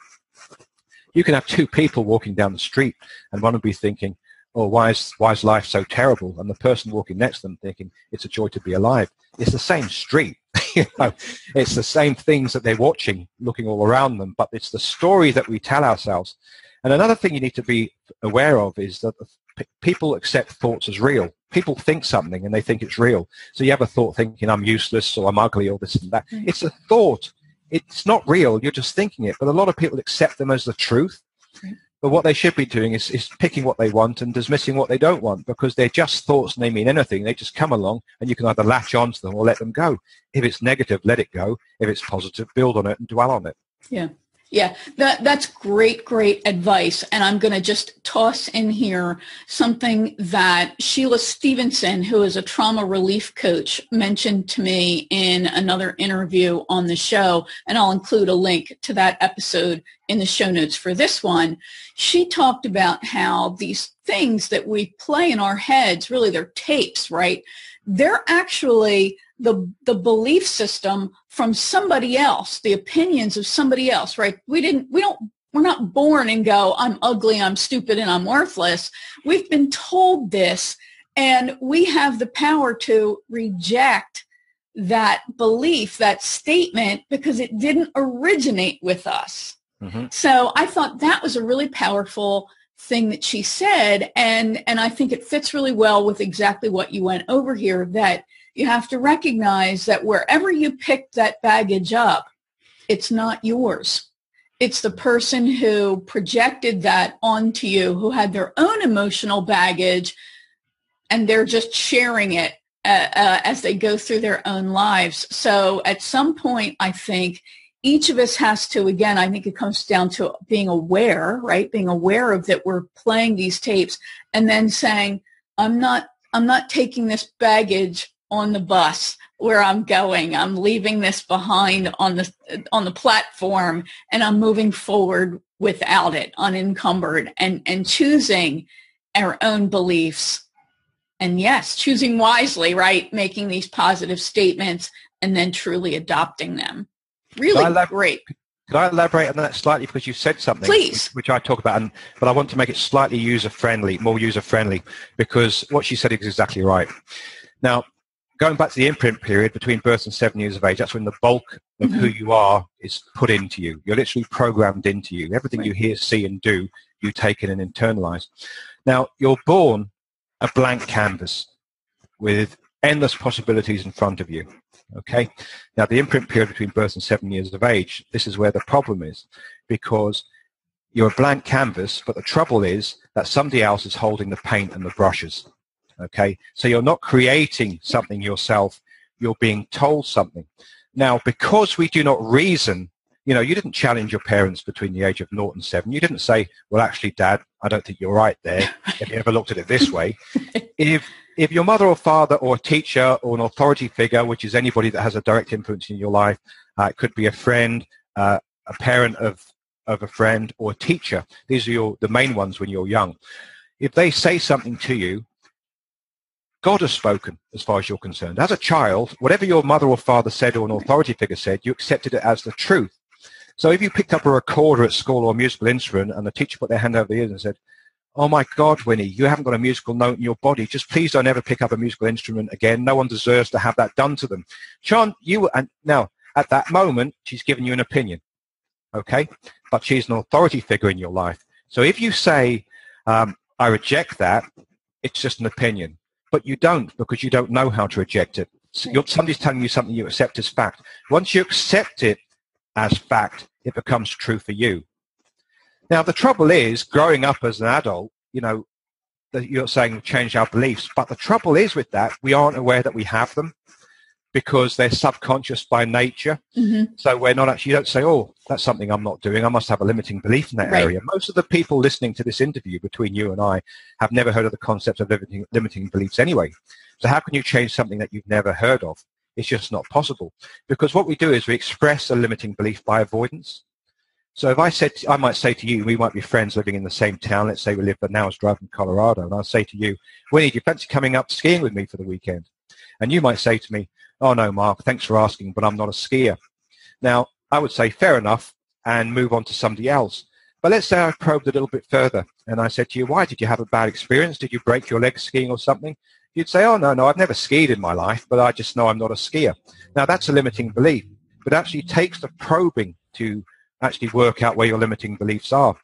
You can have two people walking down the street, and one will be thinking, oh, why is, why is life so terrible? And the person walking next to them thinking, it's a joy to be alive. It's the same street. you know, it's the same things that they're watching, looking all around them, but it's the story that we tell ourselves. And another thing you need to be aware of is that people accept thoughts as real. People think something and they think it's real. So you have a thought thinking, I'm useless or I'm ugly or this and that. Mm. It's a thought. It's not real. You're just thinking it. But a lot of people accept them as the truth. But what they should be doing is, is picking what they want and dismissing what they don't want because they're just thoughts and they mean anything. They just come along and you can either latch onto them or let them go. If it's negative, let it go. If it's positive, build on it and dwell on it. Yeah. Yeah, that, that's great, great advice. And I'm going to just toss in here something that Sheila Stevenson, who is a trauma relief coach, mentioned to me in another interview on the show. And I'll include a link to that episode in the show notes for this one. She talked about how these things that we play in our heads, really they're tapes, right? They're actually the the belief system from somebody else, the opinions of somebody else, right? We didn't we don't we're not born and go, I'm ugly, I'm stupid, and I'm worthless. We've been told this, and we have the power to reject that belief, that statement, because it didn't originate with us. Mm-hmm. So I thought that was a really powerful thing that she said, and and I think it fits really well with exactly what you went over here. That you have to recognize that wherever you pick that baggage up, it's not yours. It's the person who projected that onto you, who had their own emotional baggage, and they're just sharing it uh, uh, as they go through their own lives. So at some point, I think each of us has to, again, I think it comes down to being aware, right? Being aware of that we're playing these tapes and then saying, I'm not, I'm not taking this baggage on the bus where I'm going. I'm leaving this behind on the on the platform and I'm moving forward without it, unencumbered and and choosing our own beliefs. And yes, choosing wisely, right? Making these positive statements and then truly adopting them. Really elab- great. Could I elaborate on that slightly because you said something, Please. Which, which I talk about, and, but I want to make it slightly user friendly, more user friendly, because what she said is exactly right. Now, going back to the imprint period between birth and seven years of age, that's when the bulk of mm-hmm. who you are is put into you. You're literally programmed into you. Everything right. you hear, see, and do, you take in and internalize. Now, you're born a blank canvas with endless possibilities in front of you. Okay. Now, the imprint period between birth and seven years of age, this is where the problem is because You're a blank canvas, but the trouble is that somebody else is holding the paint and the brushes. Okay, so you're not creating something yourself. You're being told something. Now, because we do not reason, you know, you didn't challenge your parents between the age of naught and seven. You didn't say, well, actually, Dad, I don't think you're right there. Have you ever looked at it this way? if if your mother or father or teacher or an authority figure, which is anybody that has a direct influence in your life, uh, it could be a friend, uh, a parent of of a friend or a teacher. These are your, the main ones when you're young. If they say something to you, God has spoken as far as you're concerned. As a child, whatever your mother or father said or an authority figure said, you accepted it as the truth. So if you picked up a recorder at school or a musical instrument and the teacher put their hand over the ears and said, oh my God, Winnie, you haven't got a musical note in your body. Just please don't ever pick up a musical instrument again. No one deserves to have that done to them. Sean, you, and now at that moment, she's given you an opinion okay? But she's an authority figure in your life. So if you say, um, I reject that, it's just an opinion. But you don't because you don't know how to reject it. So somebody's telling you something you accept as fact. Once you accept it as fact, it becomes true for you. Now, the trouble is, growing up as an adult, you know, that you're saying we've changed our beliefs. But the trouble is with that, we aren't aware that we have them because they're subconscious by nature. Mm-hmm. So we're not actually, you don't say, oh, that's something I'm not doing. I must have a limiting belief in that right. area. Most of the people listening to this interview between you and I have never heard of the concept of limiting, limiting beliefs anyway. So how can you change something that you've never heard of? It's just not possible. Because what we do is we express a limiting belief by avoidance. So if I said, I might say to you, we might be friends living in the same town. Let's say we live, but now it's driving Colorado. And I'll say to you, Winnie, do you fancy coming up skiing with me for the weekend? And you might say to me, oh no, Mark, thanks for asking, but I'm not a skier. Now, I would say fair enough and move on to somebody else. But let's say I probed a little bit further and I said to you, why did you have a bad experience? Did you break your leg skiing or something? You'd say, oh no, no, I've never skied in my life, but I just know I'm not a skier. Now that's a limiting belief, but actually takes the probing to actually work out where your limiting beliefs are.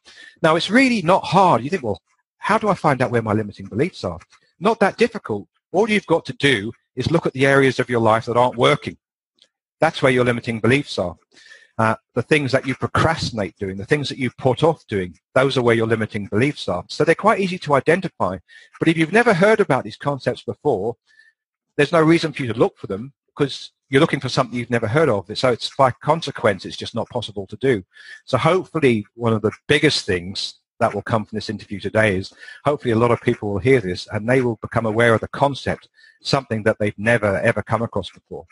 Now it's really not hard. You think, well, how do I find out where my limiting beliefs are? Not that difficult. All you've got to do is look at the areas of your life that aren't working. That's where your limiting beliefs are. Uh, the things that you procrastinate doing, the things that you put off doing, those are where your limiting beliefs are. So they're quite easy to identify. But if you've never heard about these concepts before, there's no reason for you to look for them because you're looking for something you've never heard of. So it's by consequence, it's just not possible to do. So hopefully one of the biggest things that will come from this interview today is hopefully a lot of people will hear this and they will become aware of the concept, something that they've never ever come across before.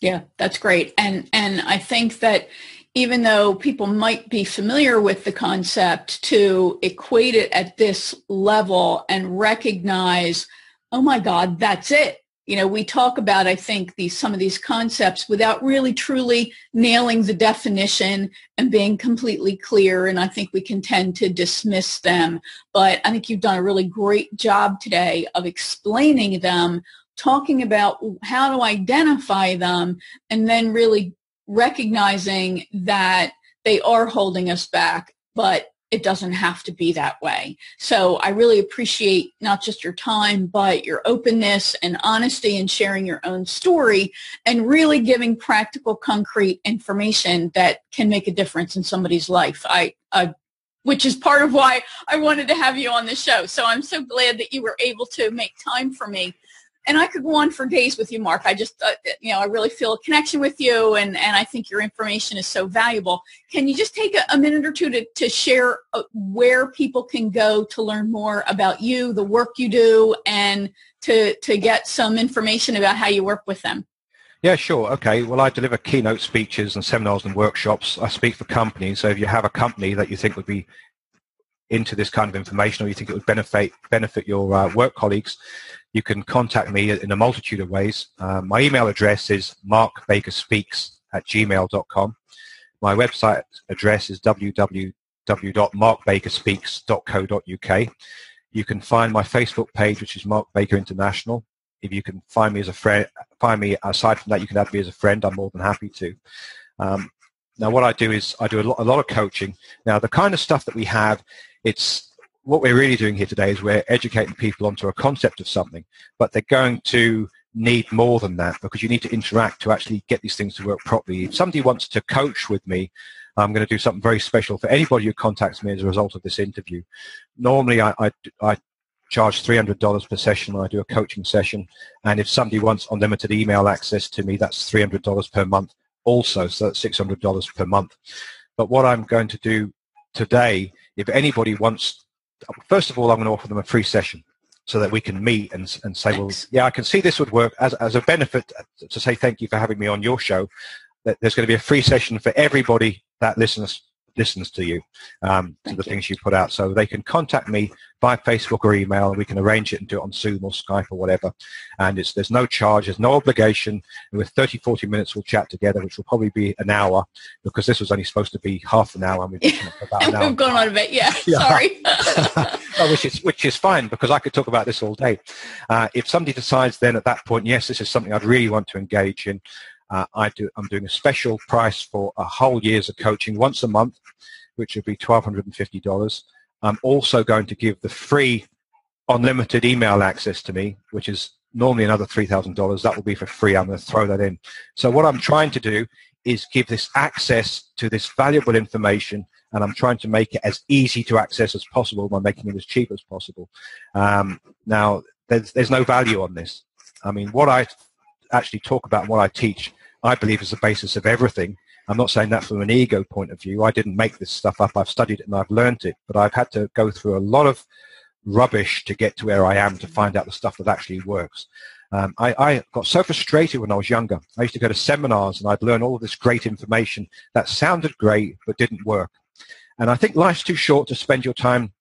Yeah, that's great. And and I think that even though people might be familiar with the concept to equate it at this level and recognize, oh my God, that's it you know, we talk about, I think, these some of these concepts without really truly nailing the definition and being completely clear. And I think we can tend to dismiss them. But I think you've done a really great job today of explaining them, talking about how to identify them, and then really recognizing that they are holding us back, but it doesn't have to be that way. So I really appreciate not just your time, but your openness and honesty in sharing your own story and really giving practical, concrete information that can make a difference in somebody's life. I, I which is part of why I wanted to have you on the show. So I'm so glad that you were able to make time for me and I could go on for days with you, Mark. I just, uh, you know, I really feel a connection with you, and, and I think your information is so valuable. Can you just take a, a minute or two to, to share uh, where people can go to learn more about you, the work you do, and to, to get some information about how you work with them? Yeah, sure. Okay. Well, I deliver keynote speeches and seminars and workshops. I speak for companies. So if you have a company that you think would be into this kind of information or you think it would benefit benefit your uh, work colleagues, you can contact me in a multitude of ways. Uh, my email address is markbakerspeaks at gmail.com. My website address is www.markbakerspeaks.co.uk. You can find my Facebook page, which is Mark Baker International. If you can find me as a friend, find me aside from that, you can add me as a friend. I'm more than happy to. Um, now, what I do is I do a lot, a lot of coaching. Now, the kind of stuff that we have, it's what we're really doing here today is we're educating people onto a concept of something, but they're going to need more than that because you need to interact to actually get these things to work properly. If somebody wants to coach with me, I'm going to do something very special for anybody who contacts me as a result of this interview. Normally, I, I, I charge $300 per session when I do a coaching session. And if somebody wants unlimited email access to me, that's $300 per month also. So that's $600 per month. But what I'm going to do today, if anybody wants, first of all, I'm going to offer them a free session so that we can meet and, and say, Thanks. well, yeah, I can see this would work as, as a benefit to say thank you for having me on your show. That there's going to be a free session for everybody that listens listens to you, um, to the you. things you put out. So they can contact me by Facebook or email, and we can arrange it and do it on Zoom or Skype or whatever. And it's there's no charge, there's no obligation. And with 30, 40 minutes, we'll chat together, which will probably be an hour because this was only supposed to be half an hour. And we've, about an hour. we've gone on a bit, yeah. yeah. Sorry. no, which is which is fine because I could talk about this all day. Uh, if somebody decides then at that point, yes, this is something I'd really want to engage in. Uh, I do, I'm doing a special price for a whole year's of coaching once a month, which would be $1,250. I'm also going to give the free unlimited email access to me, which is normally another $3,000. That will be for free. I'm going to throw that in. So what I'm trying to do is give this access to this valuable information and I'm trying to make it as easy to access as possible by making it as cheap as possible. Um, now, there's, there's no value on this. I mean, what I actually talk about and what I teach, I believe is the basis of everything. I'm not saying that from an ego point of view. I didn't make this stuff up. I've studied it and I've learned it, but I've had to go through a lot of rubbish to get to where I am to find out the stuff that actually works. Um, I, I, got so frustrated when I was younger. I used to go to seminars and I'd learn all of this great information that sounded great but didn't work. And I think life's too short to spend your time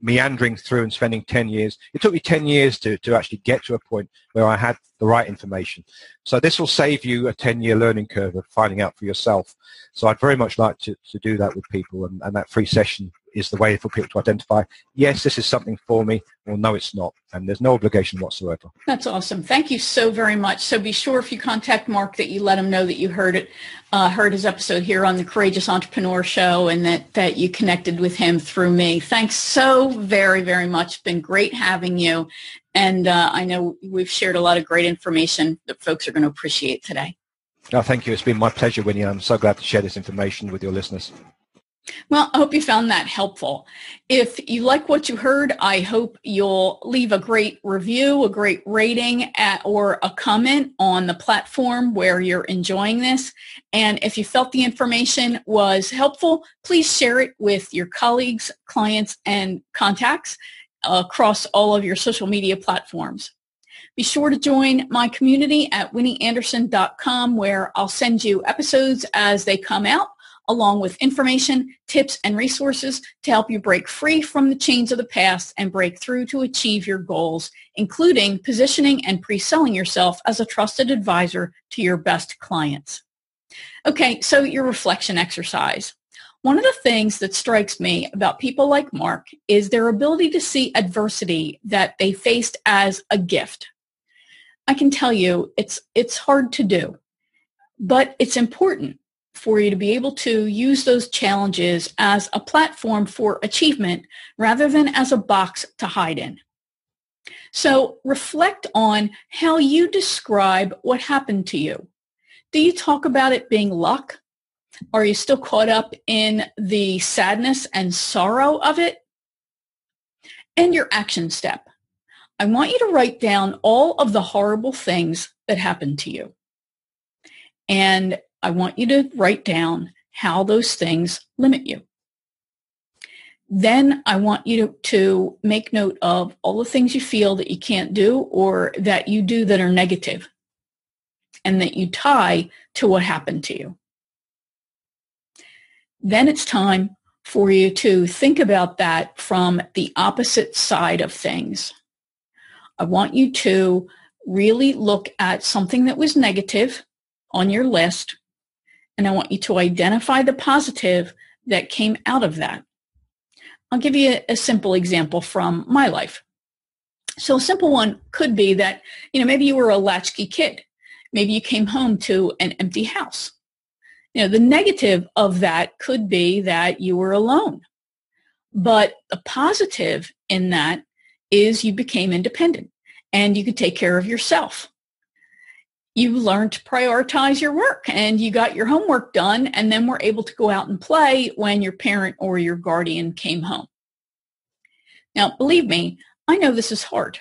meandering through and spending 10 years. It took me 10 years to, to actually get to a point where I had the right information. So this will save you a 10-year learning curve of finding out for yourself. So I'd very much like to, to do that with people, and, and that free session is the way for people to identify, yes, this is something for me, or no, it's not. And there's no obligation whatsoever. That's awesome. Thank you so very much. So be sure if you contact Mark that you let him know that you heard it, uh, heard his episode here on the Courageous Entrepreneur Show and that, that you connected with him through me. Thanks so very, very much. It's been great having you. And uh, I know we've shared a lot of great information that folks are going to appreciate today. No, thank you. It's been my pleasure, Winnie. I'm so glad to share this information with your listeners. Well, I hope you found that helpful. If you like what you heard, I hope you'll leave a great review, a great rating, at, or a comment on the platform where you're enjoying this. And if you felt the information was helpful, please share it with your colleagues, clients, and contacts across all of your social media platforms. Be sure to join my community at winnieanderson.com where I'll send you episodes as they come out along with information, tips, and resources to help you break free from the chains of the past and break through to achieve your goals, including positioning and pre-selling yourself as a trusted advisor to your best clients. Okay, so your reflection exercise. One of the things that strikes me about people like Mark is their ability to see adversity that they faced as a gift. I can tell you it's, it's hard to do, but it's important for you to be able to use those challenges as a platform for achievement rather than as a box to hide in. So reflect on how you describe what happened to you. Do you talk about it being luck? Are you still caught up in the sadness and sorrow of it? And your action step. I want you to write down all of the horrible things that happened to you. And I want you to write down how those things limit you. Then I want you to, to, make note of all the things you feel that you can't do or that you do that are negative and that you tie to what happened to you. Then it's time for you to think about that from the opposite side of things. I want you to really look at something that was negative on your list, and I want you to identify the positive that came out of that. I'll give you a, a simple example from my life. So a simple one could be that, you know, maybe you were a latchkey kid. Maybe you came home to an empty house. You know, the negative of that could be that you were alone. But the positive in that is you became independent and you could take care of yourself. You learned to prioritize your work and you got your homework done and then were able to go out and play when your parent or your guardian came home. Now, believe me, I know this is hard.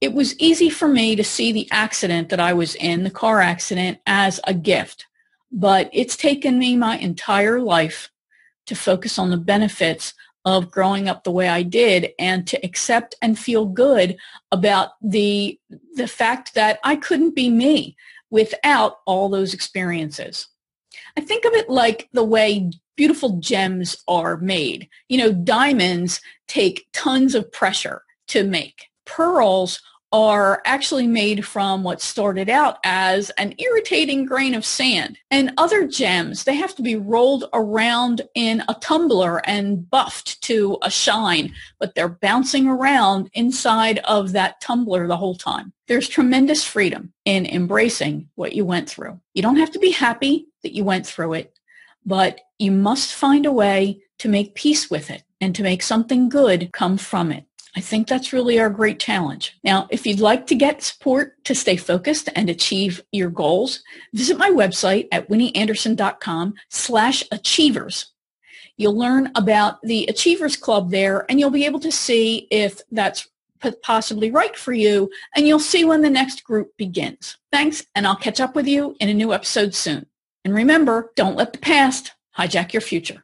It was easy for me to see the accident that I was in, the car accident, as a gift, but it's taken me my entire life to focus on the benefits of growing up the way I did and to accept and feel good about the the fact that I couldn't be me without all those experiences. I think of it like the way beautiful gems are made. You know, diamonds take tons of pressure to make. Pearls are actually made from what started out as an irritating grain of sand. And other gems, they have to be rolled around in a tumbler and buffed to a shine, but they're bouncing around inside of that tumbler the whole time. There's tremendous freedom in embracing what you went through. You don't have to be happy that you went through it, but you must find a way to make peace with it and to make something good come from it. I think that's really our great challenge. Now, if you'd like to get support to stay focused and achieve your goals, visit my website at winnieanderson.com slash achievers. You'll learn about the Achievers Club there and you'll be able to see if that's possibly right for you and you'll see when the next group begins. Thanks and I'll catch up with you in a new episode soon. And remember, don't let the past hijack your future.